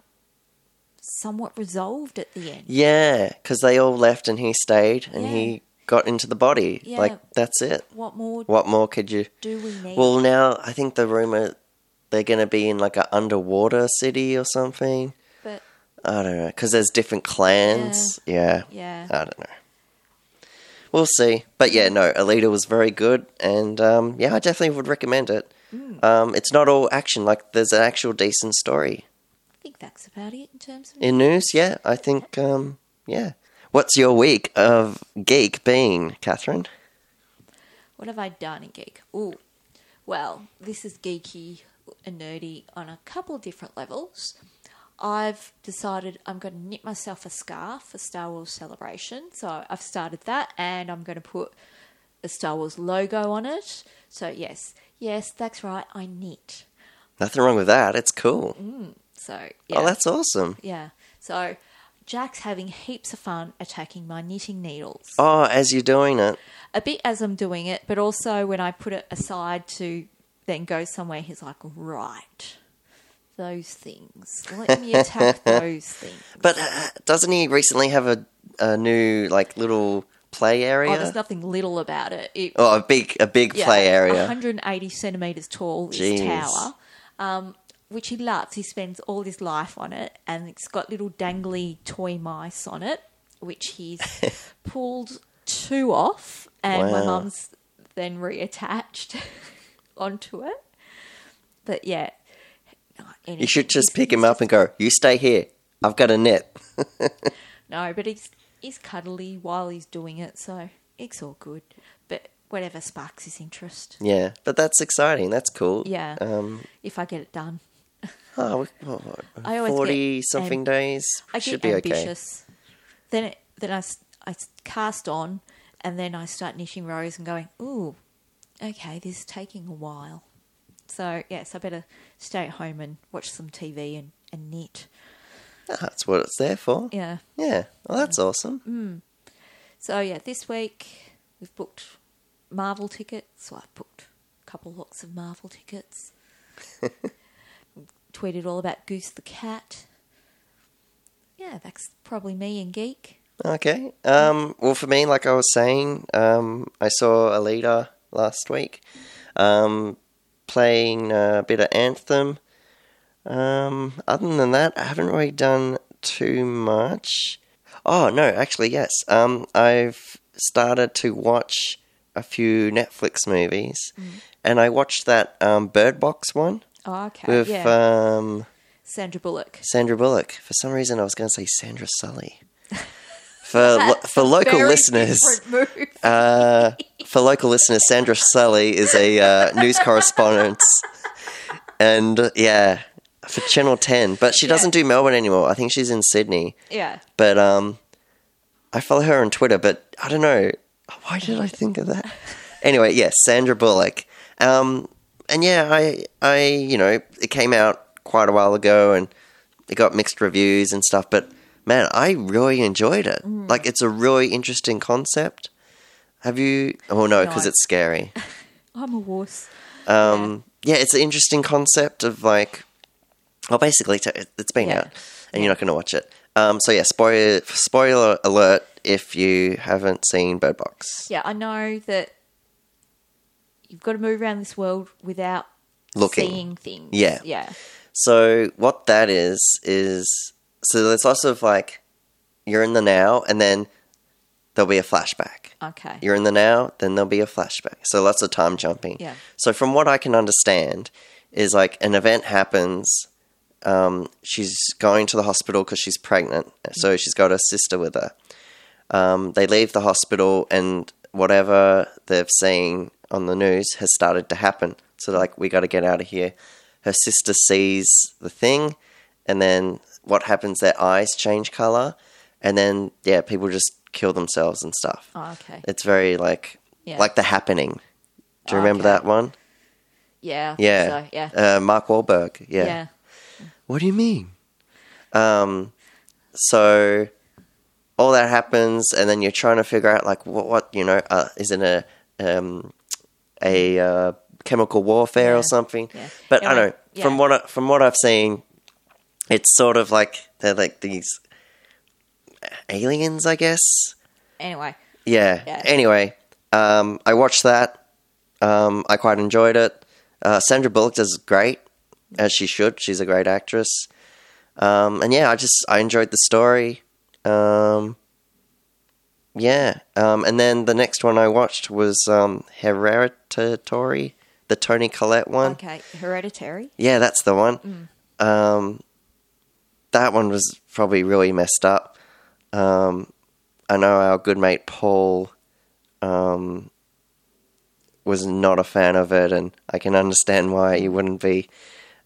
Speaker 1: somewhat resolved at the end.
Speaker 2: Yeah, because they all left and he stayed and
Speaker 1: Yeah.
Speaker 2: he got into the body.
Speaker 1: Yeah.
Speaker 2: Like that's it.
Speaker 1: What more
Speaker 2: What more could you?
Speaker 1: do we need?
Speaker 2: Well, now I think the rumor they're going to be in like a underwater city or something.
Speaker 1: but
Speaker 2: I don't know because there's different clans. Yeah.
Speaker 1: yeah,
Speaker 2: I don't know. We'll see, but yeah, no, Alita was very good, and um, yeah, I definitely would recommend it.
Speaker 1: Mm.
Speaker 2: Um, it's not all action; like there's an actual decent story.
Speaker 1: I think that's about it in terms of.
Speaker 2: In news, yeah, I think, um, yeah. What's your week of geek being, Catherine?
Speaker 1: What have I done in geek? Ooh, well, this is geeky and nerdy on a couple different levels. I've decided I'm going to knit myself a scarf for Star Wars Celebration. So I've started that and I'm going to put a Star Wars logo on it. So, yes, yes, that's right, I knit.
Speaker 2: Nothing wrong with that. It's cool.
Speaker 1: So, yeah.
Speaker 2: Oh, that's awesome.
Speaker 1: yeah. So, Jack's having heaps of fun attacking my knitting needles.
Speaker 2: Oh, as you're doing it,
Speaker 1: a bit as I'm doing it, but also when I put it aside to then go somewhere, he's like, right, those things. Let me [LAUGHS] attack those things.
Speaker 2: but uh, doesn't he recently have a a new like little play area?
Speaker 1: Oh, there's nothing little about it. it
Speaker 2: Oh, a big a big
Speaker 1: yeah,
Speaker 2: play area.
Speaker 1: 180 centimeters tall, this
Speaker 2: Jeez.
Speaker 1: tower, um, which he loves. He spends all his life on it, and it's got little dangly toy mice on it, which he's [LAUGHS] pulled two off, and my mum's then reattached [LAUGHS] onto it. But yeah,
Speaker 2: You should just pick him up and go. You stay here. I've got a net. [LAUGHS]
Speaker 1: No, but he's he's cuddly while he's doing it, so it's all good. But whatever sparks his interest,
Speaker 2: Yeah, but that's exciting. That's cool.
Speaker 1: Yeah.
Speaker 2: Um.
Speaker 1: if I get it done.
Speaker 2: Oh, we- oh,
Speaker 1: I always get
Speaker 2: forty something days
Speaker 1: I
Speaker 2: should
Speaker 1: get
Speaker 2: be okay.
Speaker 1: ambitious. Then it, then I, I cast on, and then I start knitting rows and going, ooh, okay, this is taking a while. So yes, I better stay at home and watch some TV and, and knit.
Speaker 2: Ah, that's what it's there for.
Speaker 1: Yeah.
Speaker 2: Yeah. Well, that's awesome.
Speaker 1: Mm. So yeah, this week we've booked Marvel tickets. So I've booked a couple lots of Marvel tickets. [LAUGHS] Tweeted all about Goose the cat. Yeah, that's probably me and geek.
Speaker 2: Okay. Um. Well, for me, like I was saying, um, I saw Alita last week. Um, playing a bit of Anthem. Um. Other than that, I haven't really done too much. Oh no, actually, yes. Um, I've started to watch a few Netflix movies, and I watched that um, Bird Box one
Speaker 1: Oh, okay,
Speaker 2: with
Speaker 1: yeah,
Speaker 2: um,
Speaker 1: Sandra Bullock.
Speaker 2: Sandra Bullock. For some reason, I was going to say Sandra Sully. [LAUGHS] For lo- for local listeners, uh, for local listeners, Sandra Sully is a uh, news correspondent, and uh, yeah, for Channel Ten. But she doesn't do Melbourne anymore. I think she's in Sydney.
Speaker 1: yeah,
Speaker 2: But um, I follow her on Twitter. But I don't know why did I think of that. [LAUGHS] Anyway, yes, Sandra Bullock. Um, and yeah, I I you know it came out quite a while ago, and it got mixed reviews and stuff. But man, I really enjoyed it.
Speaker 1: Mm.
Speaker 2: Like it's a really interesting concept. Have you? Oh no, because
Speaker 1: No.
Speaker 2: it's scary. [LAUGHS]
Speaker 1: I'm a wuss.
Speaker 2: Um, yeah. it's an interesting concept of like, well, basically, t- it's been
Speaker 1: Yeah.
Speaker 2: out, and you're not going to watch it. Um, so yeah, spoiler spoiler alert if you haven't seen Bird Box.
Speaker 1: Yeah, I know that you've got to move around this world without
Speaker 2: Looking.
Speaker 1: seeing things.
Speaker 2: Yeah.
Speaker 1: yeah,
Speaker 2: So what that is is so there's lots of like you're in the now and then there'll be a flashback.
Speaker 1: okay,
Speaker 2: You're in the now, then there'll be a flashback. So lots of time jumping.
Speaker 1: Yeah.
Speaker 2: So from what I can understand is like an event happens. Um, she's going to the hospital because she's pregnant, so she's got her sister with her. Um, they leave the hospital, and whatever they've seen on the news has started to happen. So like, we got to get out of here. Her sister sees the thing, and then what happens? Their eyes change color, and then yeah, people just kill themselves and stuff.
Speaker 1: oh, okay,
Speaker 2: It's very like
Speaker 1: Yeah.
Speaker 2: like the happening. Do you remember
Speaker 1: Okay.
Speaker 2: that one?
Speaker 1: yeah,
Speaker 2: Yeah.
Speaker 1: so, yeah,
Speaker 2: Uh, Mark Wahlberg. Yeah.
Speaker 1: yeah,
Speaker 2: What do you mean? Um, so all that happens, and then you're trying to figure out like what, what you know, uh, is it a um, a uh, chemical warfare
Speaker 1: Yeah.
Speaker 2: or something?
Speaker 1: Yeah.
Speaker 2: But I don't know. From what I, from what I've seen, it's sort of like they're like these aliens, I guess.
Speaker 1: Anyway,
Speaker 2: Yeah.
Speaker 1: Yeah.
Speaker 2: Anyway, um, I watched that. Um, I quite enjoyed it. Uh, Sandra Bullock does great, as she should. She's a great actress. Um, and yeah, I just I enjoyed the story. Um, yeah. Um, and then the next one I watched was um, Hereditary, the Toni Collette one.
Speaker 1: okay, Hereditary.
Speaker 2: Yeah, that's the one. Um, that one was probably really messed up. Um, I know our good mate Paul um, was not a fan of it, and I can understand why he wouldn't be.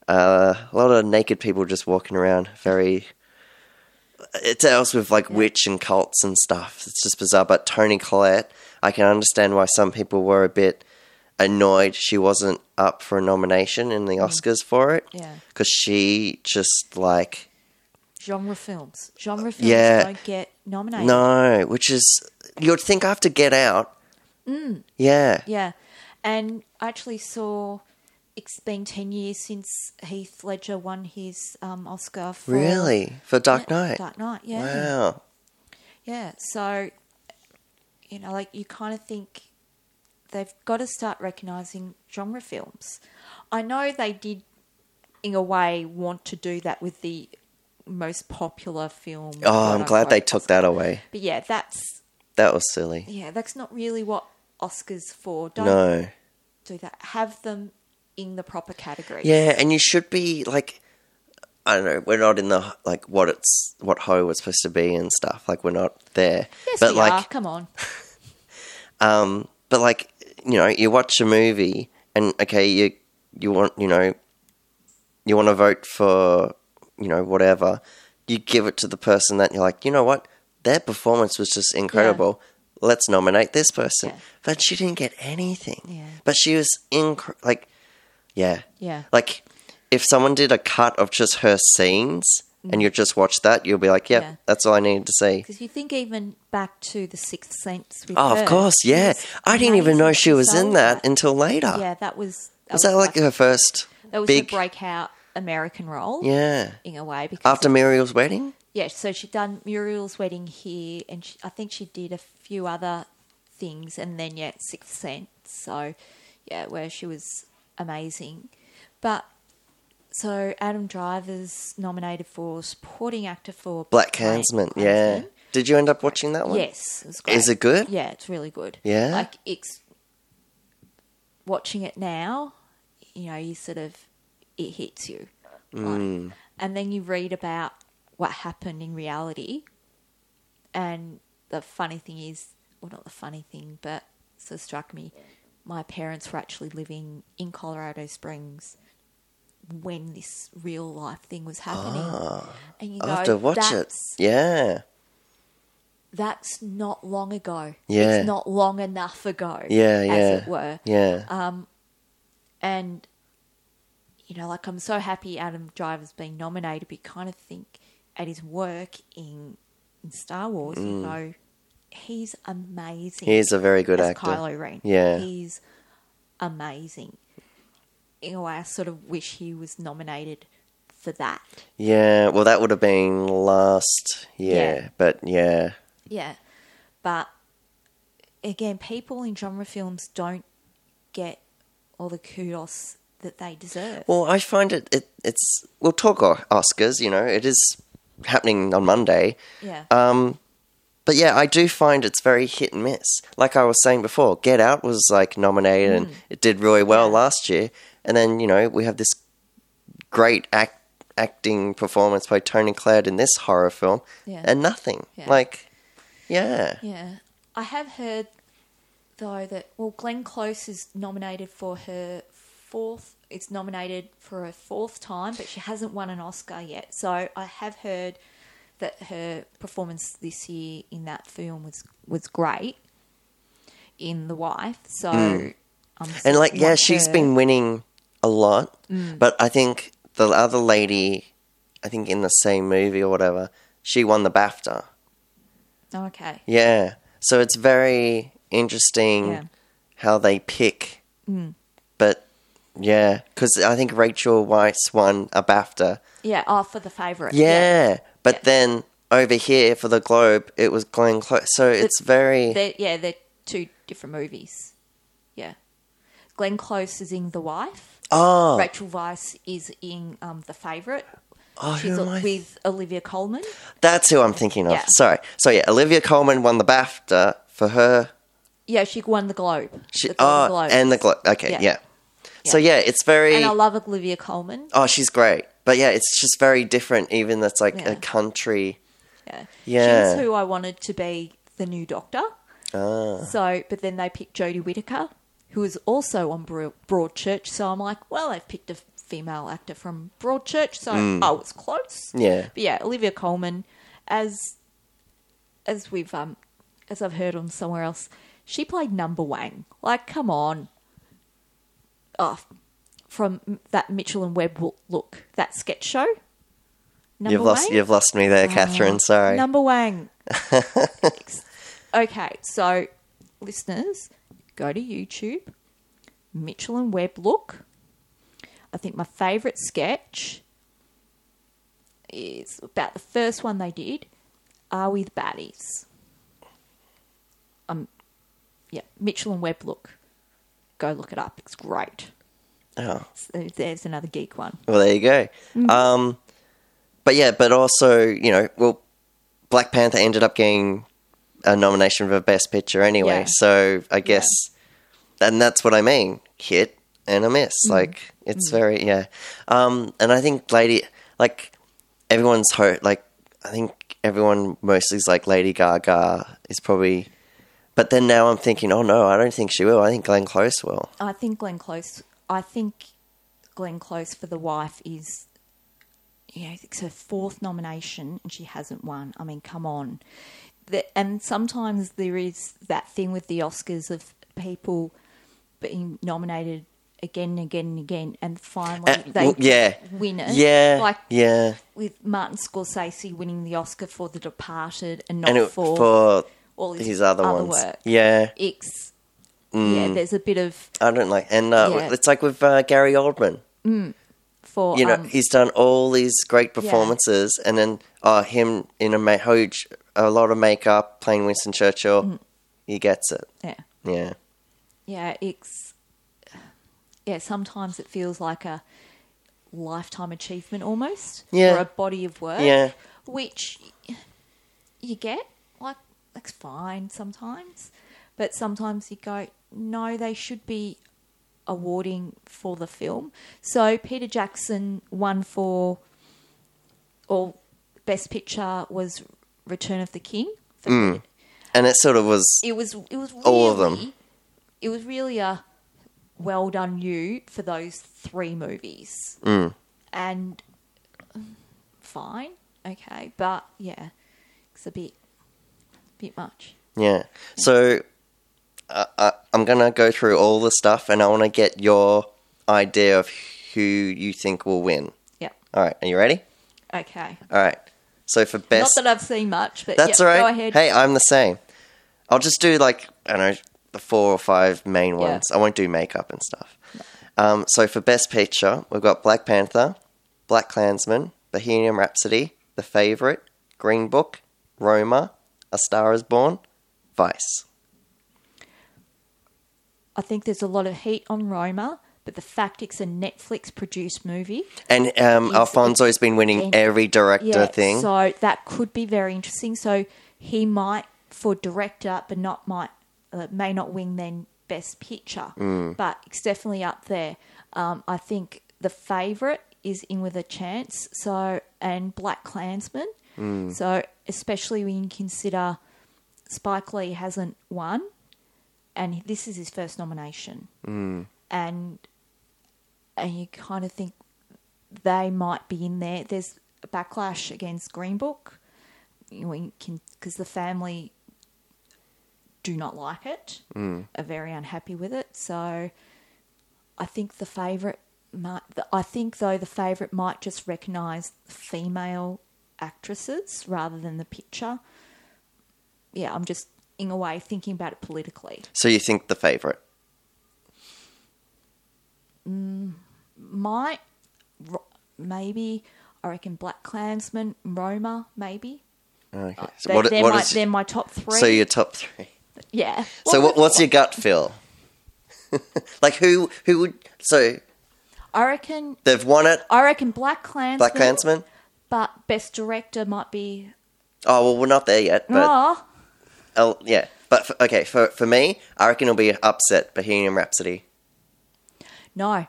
Speaker 2: Uh, a lot of naked people just walking around. Very. It deals with like witch and cults and stuff. It's just bizarre. But Toni Collette, I can understand why some people were a bit annoyed she wasn't up for a nomination in the Oscars for it.
Speaker 1: Yeah.
Speaker 2: Because she just like
Speaker 1: Genre films. Genre films
Speaker 2: Yeah.
Speaker 1: don't get nominated.
Speaker 2: no, which is you'd think after Get Out. Mm. Yeah.
Speaker 1: Yeah. And I actually saw it's been 10 years since Heath Ledger won his um, Oscar for.
Speaker 2: Really? For Dark
Speaker 1: Yeah,
Speaker 2: Knight.
Speaker 1: Dark Knight, yeah.
Speaker 2: Wow.
Speaker 1: Yeah. So, you know, like you kind of think they've got to start recognizing genre films. I know they did, in a way, want to do that with the most popular film.
Speaker 2: Oh, I'm glad they took that away.
Speaker 1: But yeah, that's
Speaker 2: That was silly.
Speaker 1: yeah, that's not really what Oscars for. Don't
Speaker 2: No.
Speaker 1: do that. Have them in the proper categories.
Speaker 2: Yeah, and you should be like I don't know, we're not in the like what it's what Ho was supposed to be and stuff. Like we're not there.
Speaker 1: Yes,
Speaker 2: but
Speaker 1: we
Speaker 2: like
Speaker 1: are. Come on. [LAUGHS]
Speaker 2: Um, but like you know, you watch a movie and okay, you you want you know you want to vote for you know whatever. You give it to the person that you're like, you know what, their performance was just incredible. Let's nominate this person.
Speaker 1: Yeah.
Speaker 2: But she didn't get anything.
Speaker 1: Yeah.
Speaker 2: But she was inc- like, yeah,
Speaker 1: Yeah.
Speaker 2: like if someone did a cut of just her scenes and you just watch that, you'll be like, yep,
Speaker 1: Mm. Yeah.
Speaker 2: that's all I needed to see.
Speaker 1: Because you think even back to the Sixth Sense. With
Speaker 2: Oh,
Speaker 1: her,
Speaker 2: of course, yeah. I didn't even know she was in
Speaker 1: sold
Speaker 2: that until later.
Speaker 1: Yeah, that was. That
Speaker 2: Was that like her first
Speaker 1: that was
Speaker 2: big?
Speaker 1: her breakout American role?
Speaker 2: Yeah.
Speaker 1: in a way because
Speaker 2: After Muriel's wedding.
Speaker 1: yeah, so she'd done Muriel's wedding here, and she, I think she did a few other things, and then yeah, Sixth Sense. So yeah, where she was amazing, but. So Adam Driver's nominated for supporting actor for
Speaker 2: Black
Speaker 1: Klan-
Speaker 2: Klansman. Yeah. Did you end up watching that one?
Speaker 1: Yes, it was great.
Speaker 2: Is it good?
Speaker 1: Yeah, it's really good.
Speaker 2: Yeah?
Speaker 1: like it's watching it now. You know, you sort of it hits you,
Speaker 2: Mm.
Speaker 1: and then you read about what happened in reality. And the funny thing is, well, not the funny thing, but so struck me. My parents were actually living in Colorado Springs when this real life thing was happening, and you
Speaker 2: I'll
Speaker 1: go,
Speaker 2: Ah. have to watch it.
Speaker 1: "That's
Speaker 2: Yeah.
Speaker 1: that's not long ago.
Speaker 2: Yeah.
Speaker 1: It's not long enough ago.
Speaker 2: Yeah, yeah.
Speaker 1: As it were.
Speaker 2: Yeah.
Speaker 1: And, you know, like I'm so happy Adam Driver's been nominated, but you kind of think at his work in, in Star Wars, you go, he's amazing.
Speaker 2: He's a very good
Speaker 1: as
Speaker 2: actor.
Speaker 1: Kylo Ren.
Speaker 2: Yeah.
Speaker 1: He's amazing. In a way, I sort of wish he was nominated for that.
Speaker 2: yeah. Well, that would have been last year,
Speaker 1: Yeah.
Speaker 2: but yeah.
Speaker 1: Yeah. But again, people in genre films don't get all the kudos that they deserve.
Speaker 2: Well, I find it, it it's we'll talk Oscars. You know, it is happening on Monday.
Speaker 1: yeah.
Speaker 2: Um, but yeah, I do find it's very hit and miss. Like I was saying before, Get Out was like nominated and it did really well
Speaker 1: Mm. Yeah.
Speaker 2: last year, and then you know we have this great act acting performance by Toni Collette in this horror film,
Speaker 1: Yeah.
Speaker 2: and nothing.
Speaker 1: Yeah.
Speaker 2: Like, yeah,
Speaker 1: Yeah, I have heard though that well, Glenn Close is nominated for her fourth. It's nominated for her fourth time, but she hasn't won an Oscar yet. So I have heard that her performance this year in that film was was great in The Wife. So I'm
Speaker 2: Hmm. and like yeah, she's
Speaker 1: her-
Speaker 2: been winning a lot,
Speaker 1: Mm.
Speaker 2: but I think the other lady, I think in the same movie or whatever, she won the BAFTA.
Speaker 1: Oh, okay.
Speaker 2: Yeah. So it's very interesting
Speaker 1: Yeah.
Speaker 2: how they pick.
Speaker 1: Mm.
Speaker 2: But yeah, because I think Rachel Weisz won a BAFTA.
Speaker 1: Yeah. Oh, for the favorite.
Speaker 2: Yeah. But then over here for the Globe, it was Glenn Close. So it's very.
Speaker 1: They're, yeah, they're two different movies. Yeah. Glenn Close is in The Wife.
Speaker 2: oh.
Speaker 1: Rachel Weisz is in um, The Favourite.
Speaker 2: oh,
Speaker 1: She's
Speaker 2: who am I?
Speaker 1: with Olivia Colman.
Speaker 2: That's who I'm thinking of.
Speaker 1: Yeah.
Speaker 2: Sorry. So yeah, Olivia Colman won the BAFTA for her.
Speaker 1: Yeah, she won the Globe.
Speaker 2: She,
Speaker 1: the
Speaker 2: oh,
Speaker 1: Globes.
Speaker 2: and the Globe. Okay,
Speaker 1: Yeah.
Speaker 2: yeah. So yeah, it's very.
Speaker 1: And I love Olivia Colman.
Speaker 2: oh, she's great. But yeah, it's just very different. Even that's like
Speaker 1: Yeah.
Speaker 2: a country.
Speaker 1: Yeah.
Speaker 2: Yeah.
Speaker 1: She's who I wanted to be the new Doctor.
Speaker 2: Ah.
Speaker 1: So, but then they picked Jodie Whittaker, who is also on Bro- Broadchurch. So I'm like, well, they've picked a female actor from Broadchurch, so oh, it's close.
Speaker 2: Hmm. Yeah.
Speaker 1: But yeah, Olivia Colman, as as we've um as I've heard on somewhere else, she played Number Wang. Like, come on. Oh, from that Mitchell and Webb look, that sketch show. Number
Speaker 2: You've lost.
Speaker 1: Wang?
Speaker 2: You've lost me there, Catherine. Sorry.
Speaker 1: Number Wang. [LAUGHS] okay, so listeners, go to YouTube. Mitchell and Webb look. I think my favourite sketch is about the first one they did. Are we the baddies? Um, yeah, Mitchell and Webb look. Go look it up. It's great.
Speaker 2: Oh.
Speaker 1: So there's another geek one.
Speaker 2: Well, there you go.
Speaker 1: Mm.
Speaker 2: Um, but yeah, but also, you know, well, Black Panther ended up getting a nomination for Best Picture anyway.
Speaker 1: Yeah.
Speaker 2: So I guess, and that's what I mean hit and a miss.
Speaker 1: Mm.
Speaker 2: Like, it's very, yeah. Um, and I think Lady, like, everyone's hope, like, I think everyone mostly is like Lady Gaga is probably. But then now I'm thinking, oh no, I don't think she will. I think Glenn Close will.
Speaker 1: I think Glenn Close. I think Glenn Close for the wife is, you know, it's her fourth nomination and she hasn't won. I mean, come on. The, and sometimes there is that thing with the Oscars of people being nominated again and again and again, and finally
Speaker 2: Uh,
Speaker 1: they
Speaker 2: well, yeah.
Speaker 1: win it.
Speaker 2: Yeah.
Speaker 1: like
Speaker 2: yeah.
Speaker 1: with Martin Scorsese winning the Oscar for The Departed and not
Speaker 2: And it,
Speaker 1: for,
Speaker 2: for
Speaker 1: all his,
Speaker 2: his other,
Speaker 1: other
Speaker 2: ones.
Speaker 1: work.
Speaker 2: Yeah.
Speaker 1: It's
Speaker 2: Mm.
Speaker 1: yeah, there's a bit of
Speaker 2: I don't like, and uh,
Speaker 1: Yeah.
Speaker 2: it's like with uh, Gary Oldman.
Speaker 1: for
Speaker 2: You know,
Speaker 1: um,
Speaker 2: he's done all these great performances, and then uh, him in a ma- huge, a lot of makeup, playing Winston Churchill.
Speaker 1: Mm-hmm.
Speaker 2: He gets it.
Speaker 1: yeah.
Speaker 2: Yeah,
Speaker 1: yeah, it's yeah. Sometimes it feels like a lifetime achievement almost,
Speaker 2: Yeah.
Speaker 1: or a body of work,
Speaker 2: Yeah.
Speaker 1: which you get. Like that's fine sometimes, but sometimes you go, no, they should be awarding for the film. So Peter Jackson won for, or Best Picture was Return of the King. For Peter-
Speaker 2: and it sort of was.
Speaker 1: it was it was really,
Speaker 2: All of them.
Speaker 1: It was really a well done you for those three movies,
Speaker 2: Mm.
Speaker 1: and fine, okay, but yeah, it's a bit bit much.
Speaker 2: Yeah. So uh, uh, I'm gonna go through all the stuff, and I want to get your idea of who you think will win.
Speaker 1: Yep.
Speaker 2: All right, are you ready?
Speaker 1: Okay.
Speaker 2: All right. So for best,
Speaker 1: Not that I've seen much, but
Speaker 2: That's
Speaker 1: yep,
Speaker 2: all right.
Speaker 1: Go ahead.
Speaker 2: Hey, I'm the same. I'll just do like I don't know the four or five main
Speaker 1: Yeah.
Speaker 2: ones. I won't do makeup and stuff. Um, so for best picture, we've got Black Panther, Black Klansman, Bohemian Rhapsody, The Favorite, Green Book, Roma, A Star Is Born, Vice.
Speaker 1: I think there's a lot of heat on Roma, but the fact it's a Netflix produced movie,
Speaker 2: And um, Alfonso's been winning
Speaker 1: and-
Speaker 2: every director
Speaker 1: yeah,
Speaker 2: thing.
Speaker 1: so that could be very interesting. So he might for director, but not might uh, may not win then best picture,
Speaker 2: Mm.
Speaker 1: but it's definitely up there. Um, I think the favorite is in with a chance. So and Black Klansman.
Speaker 2: Mm.
Speaker 1: So especially when you consider Spike Lee hasn't won, and this is his first nomination,
Speaker 2: Mm.
Speaker 1: and and you kind of think they might be in there. There's a backlash against Green Book, because the family do not like it,
Speaker 2: Mm.
Speaker 1: are very unhappy with it. So I think the favourite might. I think though the favourite might just recognise female actresses rather than the picture. Yeah, I'm just in a way thinking about it politically.
Speaker 2: So you think the favorite?
Speaker 1: might ro- maybe I reckon Black Klansman, Roma, maybe.
Speaker 2: Okay.
Speaker 1: Uh,
Speaker 2: So
Speaker 1: they,
Speaker 2: what,
Speaker 1: they're,
Speaker 2: what
Speaker 1: my,
Speaker 2: is-
Speaker 1: they're my top three.
Speaker 2: so your top three. [LAUGHS]
Speaker 1: yeah.
Speaker 2: So what, what's your gut feel? [LAUGHS] like who who would so
Speaker 1: I reckon.
Speaker 2: they've won it?
Speaker 1: I reckon Black Klansman.
Speaker 2: Black Klansman?
Speaker 1: But best director might be.
Speaker 2: Oh well, we're not there yet, but
Speaker 1: oh,
Speaker 2: yeah. But for, okay, for for me, I reckon it'll be upset Bohemian Rhapsody.
Speaker 1: no,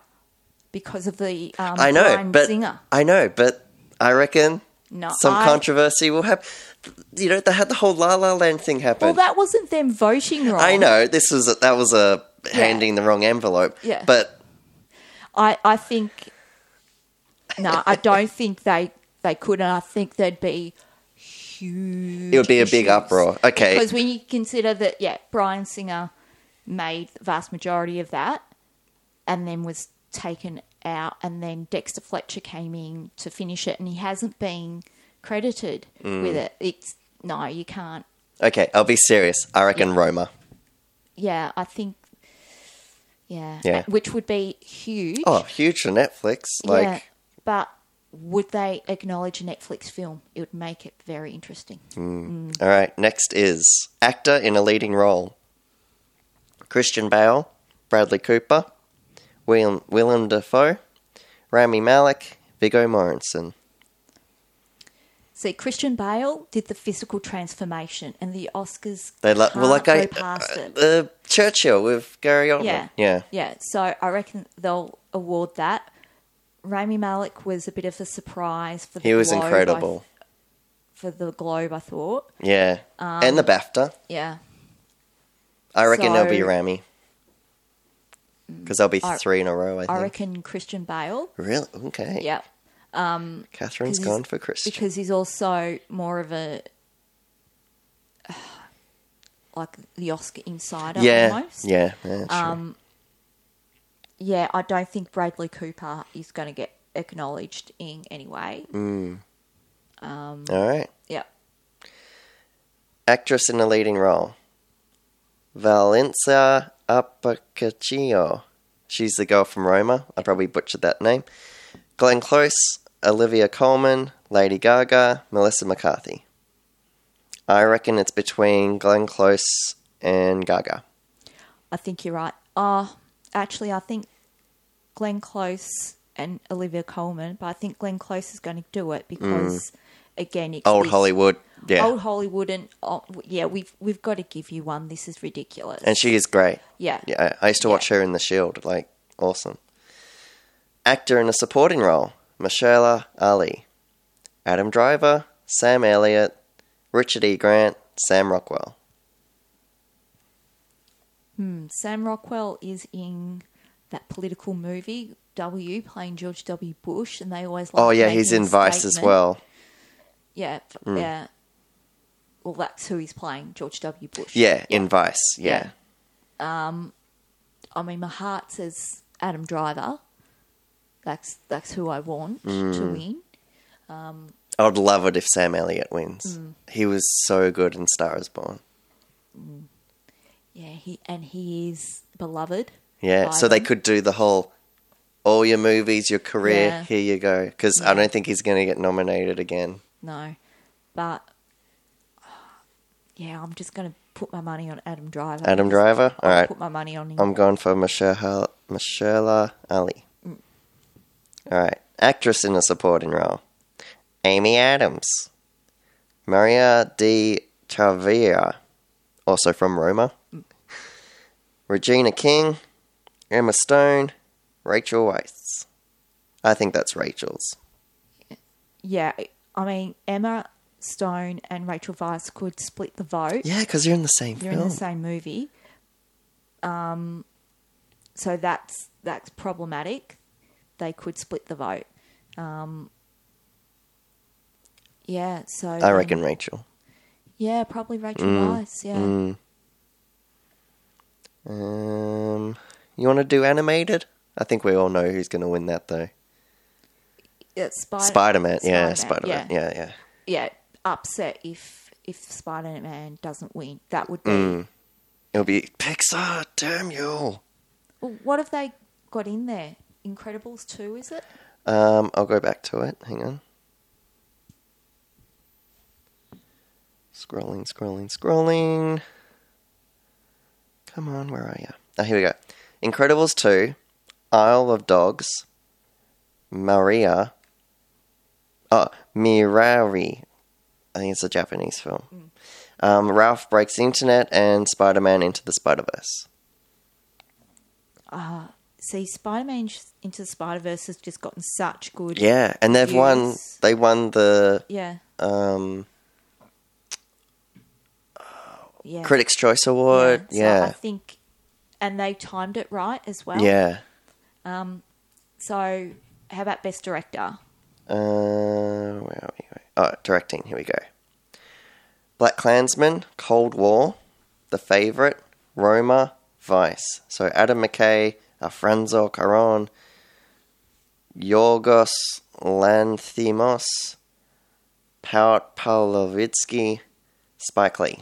Speaker 1: because of the um,
Speaker 2: I know, but
Speaker 1: Singer.
Speaker 2: I know, but I reckon
Speaker 1: No,
Speaker 2: some
Speaker 1: I-
Speaker 2: controversy will happen. You know, they had the whole La La Land thing happen.
Speaker 1: Well, that wasn't them voting wrong.
Speaker 2: I know this was a, that was a handing the wrong envelope.
Speaker 1: Yeah.
Speaker 2: but
Speaker 1: I, I think. No, I don't think they they could, and I think there'd be huge.
Speaker 2: It would be a big uproar. Okay.
Speaker 1: because when you consider that, yeah, Bryan Singer made the vast majority of that, and then was taken out, and then Dexter Fletcher came in to finish it, and he hasn't been credited
Speaker 2: Mm.
Speaker 1: with it. It's no, you can't.
Speaker 2: okay, I'll be serious. I reckon Roma.
Speaker 1: Yeah, I think. Yeah,
Speaker 2: Yeah.
Speaker 1: which would be huge.
Speaker 2: Oh, huge for Netflix. Like,
Speaker 1: yeah, but would they acknowledge a Netflix film? It would make it very interesting.
Speaker 2: all right. Next is actor in a leading role: Christian Bale, Bradley Cooper, William Willem Dafoe, Rami Malek, Viggo Mortensen.
Speaker 1: See, Christian Bale did the physical transformation, and the Oscars
Speaker 2: They like well, like I
Speaker 1: past it.
Speaker 2: uh, Churchill with Gary Oldman.
Speaker 1: yeah,
Speaker 2: yeah.
Speaker 1: yeah. So I reckon they'll award that. Rami Malek was a bit of a surprise for the
Speaker 2: He was
Speaker 1: Globe, I-
Speaker 2: incredible.
Speaker 1: for the Globe. I thought,
Speaker 2: Yeah, um, and the BAFTA.
Speaker 1: yeah,
Speaker 2: I reckon there'll be Rami mm, because there'll be
Speaker 1: I-
Speaker 2: three in a row. I think.
Speaker 1: I reckon Christian Bale.
Speaker 2: Really? Okay.
Speaker 1: Yeah,
Speaker 2: um,
Speaker 1: Catherine's
Speaker 2: gone for Christian.
Speaker 1: because he's also more of a [SIGHS] like the Oscar insider
Speaker 2: yeah,
Speaker 1: almost.
Speaker 2: yeah, yeah. Sure.
Speaker 1: Um, yeah, I don't think Bradley Cooper is going to get acknowledged in any way.
Speaker 2: Mm. All right.
Speaker 1: Yeah.
Speaker 2: Actress in a leading role. Valencia Apocaccio. She's the girl from Roma. I probably butchered that name. Glenn Close, Olivia Colman, Lady Gaga, Melissa McCarthy. I reckon it's between Glenn Close and Gaga.
Speaker 1: I think you're right. Oh, actually, I think Glenn Close and Olivia Colman, but I think Glenn Close is going to do it because, again, it's
Speaker 2: Mm. Old Hollywood. Yeah.
Speaker 1: Old Hollywood, and oh, yeah, we've we've got to give you one. This is ridiculous.
Speaker 2: and she is great.
Speaker 1: yeah,
Speaker 2: Yeah, I I used to watch
Speaker 1: Yeah.
Speaker 2: her in The Shield. Like, awesome. Actor in a supporting role: Michelle Ali, Adam Driver, Sam Elliott, Richard E. Grant, Sam Rockwell.
Speaker 1: Sam Rockwell is in that political movie W, playing George W. Bush, and they always like
Speaker 2: Oh yeah, he's in Vice as well.
Speaker 1: Yeah, f- yeah. Well, that's who he's playing, George W. Bush.
Speaker 2: Yeah, in Vice. Yeah.
Speaker 1: Um, I mean, my heart says Adam Driver. That's that's who I want
Speaker 2: Mm.
Speaker 1: to win.
Speaker 2: I would love it if Sam Elliott wins.
Speaker 1: Mm.
Speaker 2: He was so good in Star Is Born.
Speaker 1: Yeah, he and he is beloved.
Speaker 2: Yeah, so they could do the whole all your movies, your career,
Speaker 1: Yeah.
Speaker 2: here you go. Because I don't think he's going to get nominated again.
Speaker 1: No, but yeah, I'm just going to put my money on Adam Driver.
Speaker 2: Adam Driver. All right.
Speaker 1: Put my money on him.
Speaker 2: I'm going for Michelle Michelle Ali. Mm. All right, actress in a supporting role: Amy Adams, Maria Di Chavia, also from Roma, Regina King, Emma Stone, Rachel Weisz. I think that's Rachel's.
Speaker 1: yeah, I mean Emma Stone and Rachel Weisz could split the vote.
Speaker 2: Yeah, because you're in the same
Speaker 1: They're
Speaker 2: film.
Speaker 1: in the same movie. Um, so that's that's problematic. They could split the vote. Um, yeah, so
Speaker 2: I reckon Rachel.
Speaker 1: Yeah, probably Rachel
Speaker 2: Mm,
Speaker 1: Weisz. Yeah,
Speaker 2: Mm. Um, you want to do animated? I think we all know who's going to win that though.
Speaker 1: Yeah, Spider
Speaker 2: Spider Man, yeah,
Speaker 1: Spider-Man,
Speaker 2: Spider Man, yeah, yeah.
Speaker 1: yeah. Upset if if Spider Man doesn't win. That would be.
Speaker 2: Mm. It'll be Pixar, damn you.
Speaker 1: Well, what have they got in there? Incredibles two, is it?
Speaker 2: Um, I'll go back to it. Hang on. Scrolling, scrolling, scrolling. Come on, where are you? Oh, here we go. Incredibles 2, Isle of Dogs, Maria, oh, Mirari. I think it's a Japanese film. Um, Ralph Breaks the Internet and Spider Man Into the Spider Verse.
Speaker 1: See, Spider Man into the Spider Verse has just gotten such good.
Speaker 2: Yeah, and they've won. They won the
Speaker 1: Yeah.
Speaker 2: um,
Speaker 1: Yeah.
Speaker 2: Critics' Choice Award.
Speaker 1: So I think, and they timed it right as well.
Speaker 2: yeah.
Speaker 1: Um, so, how about Best Director?
Speaker 2: Uh, where are we? Oh, directing. Here we go. Black Klansman, Cold War, The Favorite, Roma, Vice. So Adam McKay, Alfonso Cuarón, Yorgos Lanthimos, Paul Pavlovitsky, Spike Lee.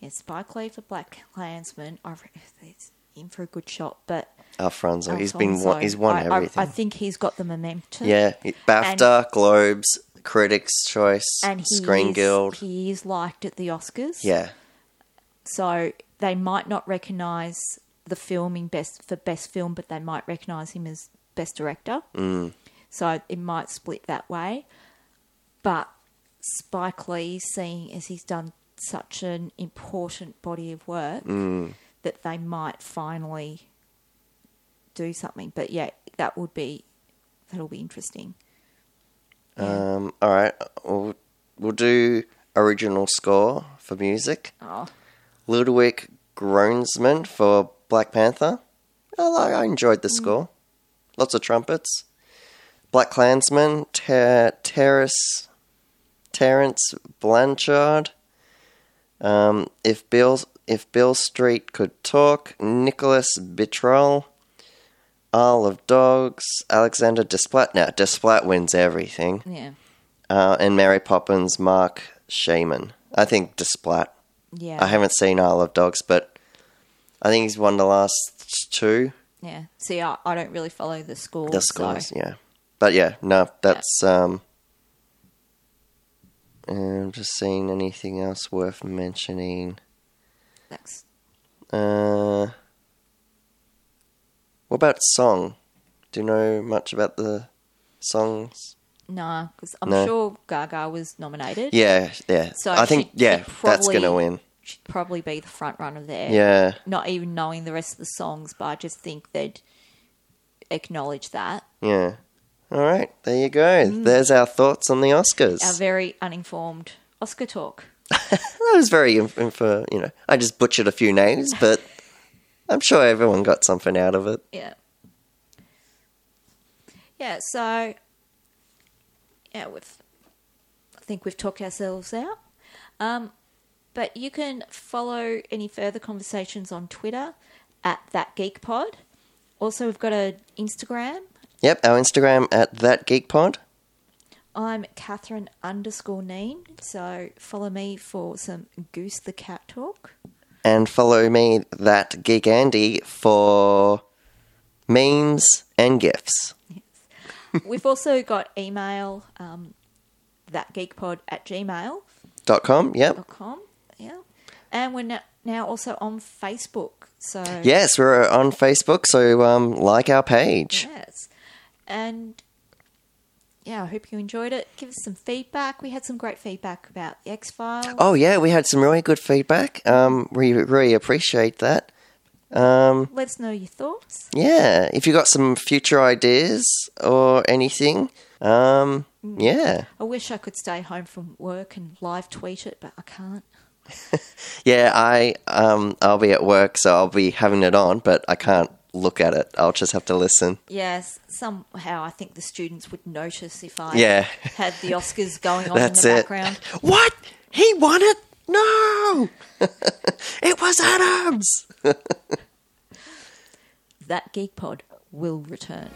Speaker 1: Yeah, Spike Lee for Black Klansman. I he's in for a good shot, but
Speaker 2: Alfonso. He's been won, he's won
Speaker 1: I, I-
Speaker 2: everything.
Speaker 1: I, think he's got the momentum.
Speaker 2: yeah, BAFTA, Globes, Critics' Choice,
Speaker 1: and
Speaker 2: Screen
Speaker 1: is,
Speaker 2: Guild.
Speaker 1: He is liked at the Oscars.
Speaker 2: Yeah,
Speaker 1: So they might not recognise the film in best for best film, but they might recognise him as best director. Mm. So it might split that way. But Spike Lee, seeing as he's done such an important body of work,
Speaker 2: Mm.
Speaker 1: that they might finally do something. But yeah, that would be that'll be interesting. Yeah.
Speaker 2: Um, all right, we'll, we'll do original score for music.
Speaker 1: oh,
Speaker 2: Ludwig Groensman for Black Panther. I, like, I enjoyed the score. Lots of trumpets. Black Klansman, Ter- Terrace, Terrence Blanchard. Um, if Bill if Beale Street could talk, Nicholas Bitrol. Isle of Dogs, Alexander Desplat. Now, Desplat wins everything.
Speaker 1: yeah,
Speaker 2: Uh, and Mary Poppins, Mark Shaman. I think Desplat.
Speaker 1: yeah,
Speaker 2: I haven't seen Isle of Dogs, but I think he's won the last two.
Speaker 1: yeah. See, I, I don't really follow the score.
Speaker 2: The
Speaker 1: so-
Speaker 2: scores, yeah. But yeah, no, that's um. I'm just seeing anything else worth mentioning.
Speaker 1: That's
Speaker 2: Uh, what about song? Do you know much about the songs?
Speaker 1: Nah, because I'm
Speaker 2: No.
Speaker 1: sure Gaga was nominated.
Speaker 2: Yeah, yeah.
Speaker 1: So
Speaker 2: I think yeah, that's
Speaker 1: probably-
Speaker 2: gonna win.
Speaker 1: She'd probably be the front runner there.
Speaker 2: Yeah,
Speaker 1: Not even knowing the rest of the songs, but I just think they'd acknowledge that.
Speaker 2: yeah. All right, there you go. There's our thoughts on the Oscars.
Speaker 1: Mm. Our very uninformed Oscar talk. [LAUGHS]
Speaker 2: that was very inf- info. You know, I just butchered a few names, [LAUGHS] but I'm sure everyone got something out of it.
Speaker 1: Yeah. Yeah, so yeah, we've I think we've talked ourselves out. Um, but you can follow any further conversations on Twitter at that geek pod. Also, we've got an Instagram.
Speaker 2: Yep, our Instagram at that geek pod.
Speaker 1: I'm Catherine underscore Neen, so follow me for some Goose the Cat talk.
Speaker 2: and follow me that geek Andy for memes and gifs.
Speaker 1: We've also got email, um, thatgeekpod at gmail.com.
Speaker 2: Dot com. Yep. com.
Speaker 1: Yeah. And we're now, now also on Facebook. So
Speaker 2: Yes, we're on Facebook, so um, like our page.
Speaker 1: Yes. And yeah, I hope you enjoyed it. Give us some feedback. We had some great feedback about the X Files.
Speaker 2: Oh yeah, we had some really good feedback. Um, we really appreciate that. Um,
Speaker 1: Let us know your thoughts.
Speaker 2: yeah, if you got some future ideas or anything, um, yeah,
Speaker 1: I wish I could stay home from work and live tweet it, but I can't. [LAUGHS]
Speaker 2: yeah. I um, I'll be at work, so I'll be having it on, but I can't look at it. I'll just have to listen.
Speaker 1: Yes, somehow I think the students would notice if I
Speaker 2: Yeah.
Speaker 1: had the Oscars going on
Speaker 2: That's
Speaker 1: in the
Speaker 2: it.
Speaker 1: background.
Speaker 2: What? He won it? No, [LAUGHS] it was Adams. [LAUGHS]
Speaker 1: That Geek Pod will return.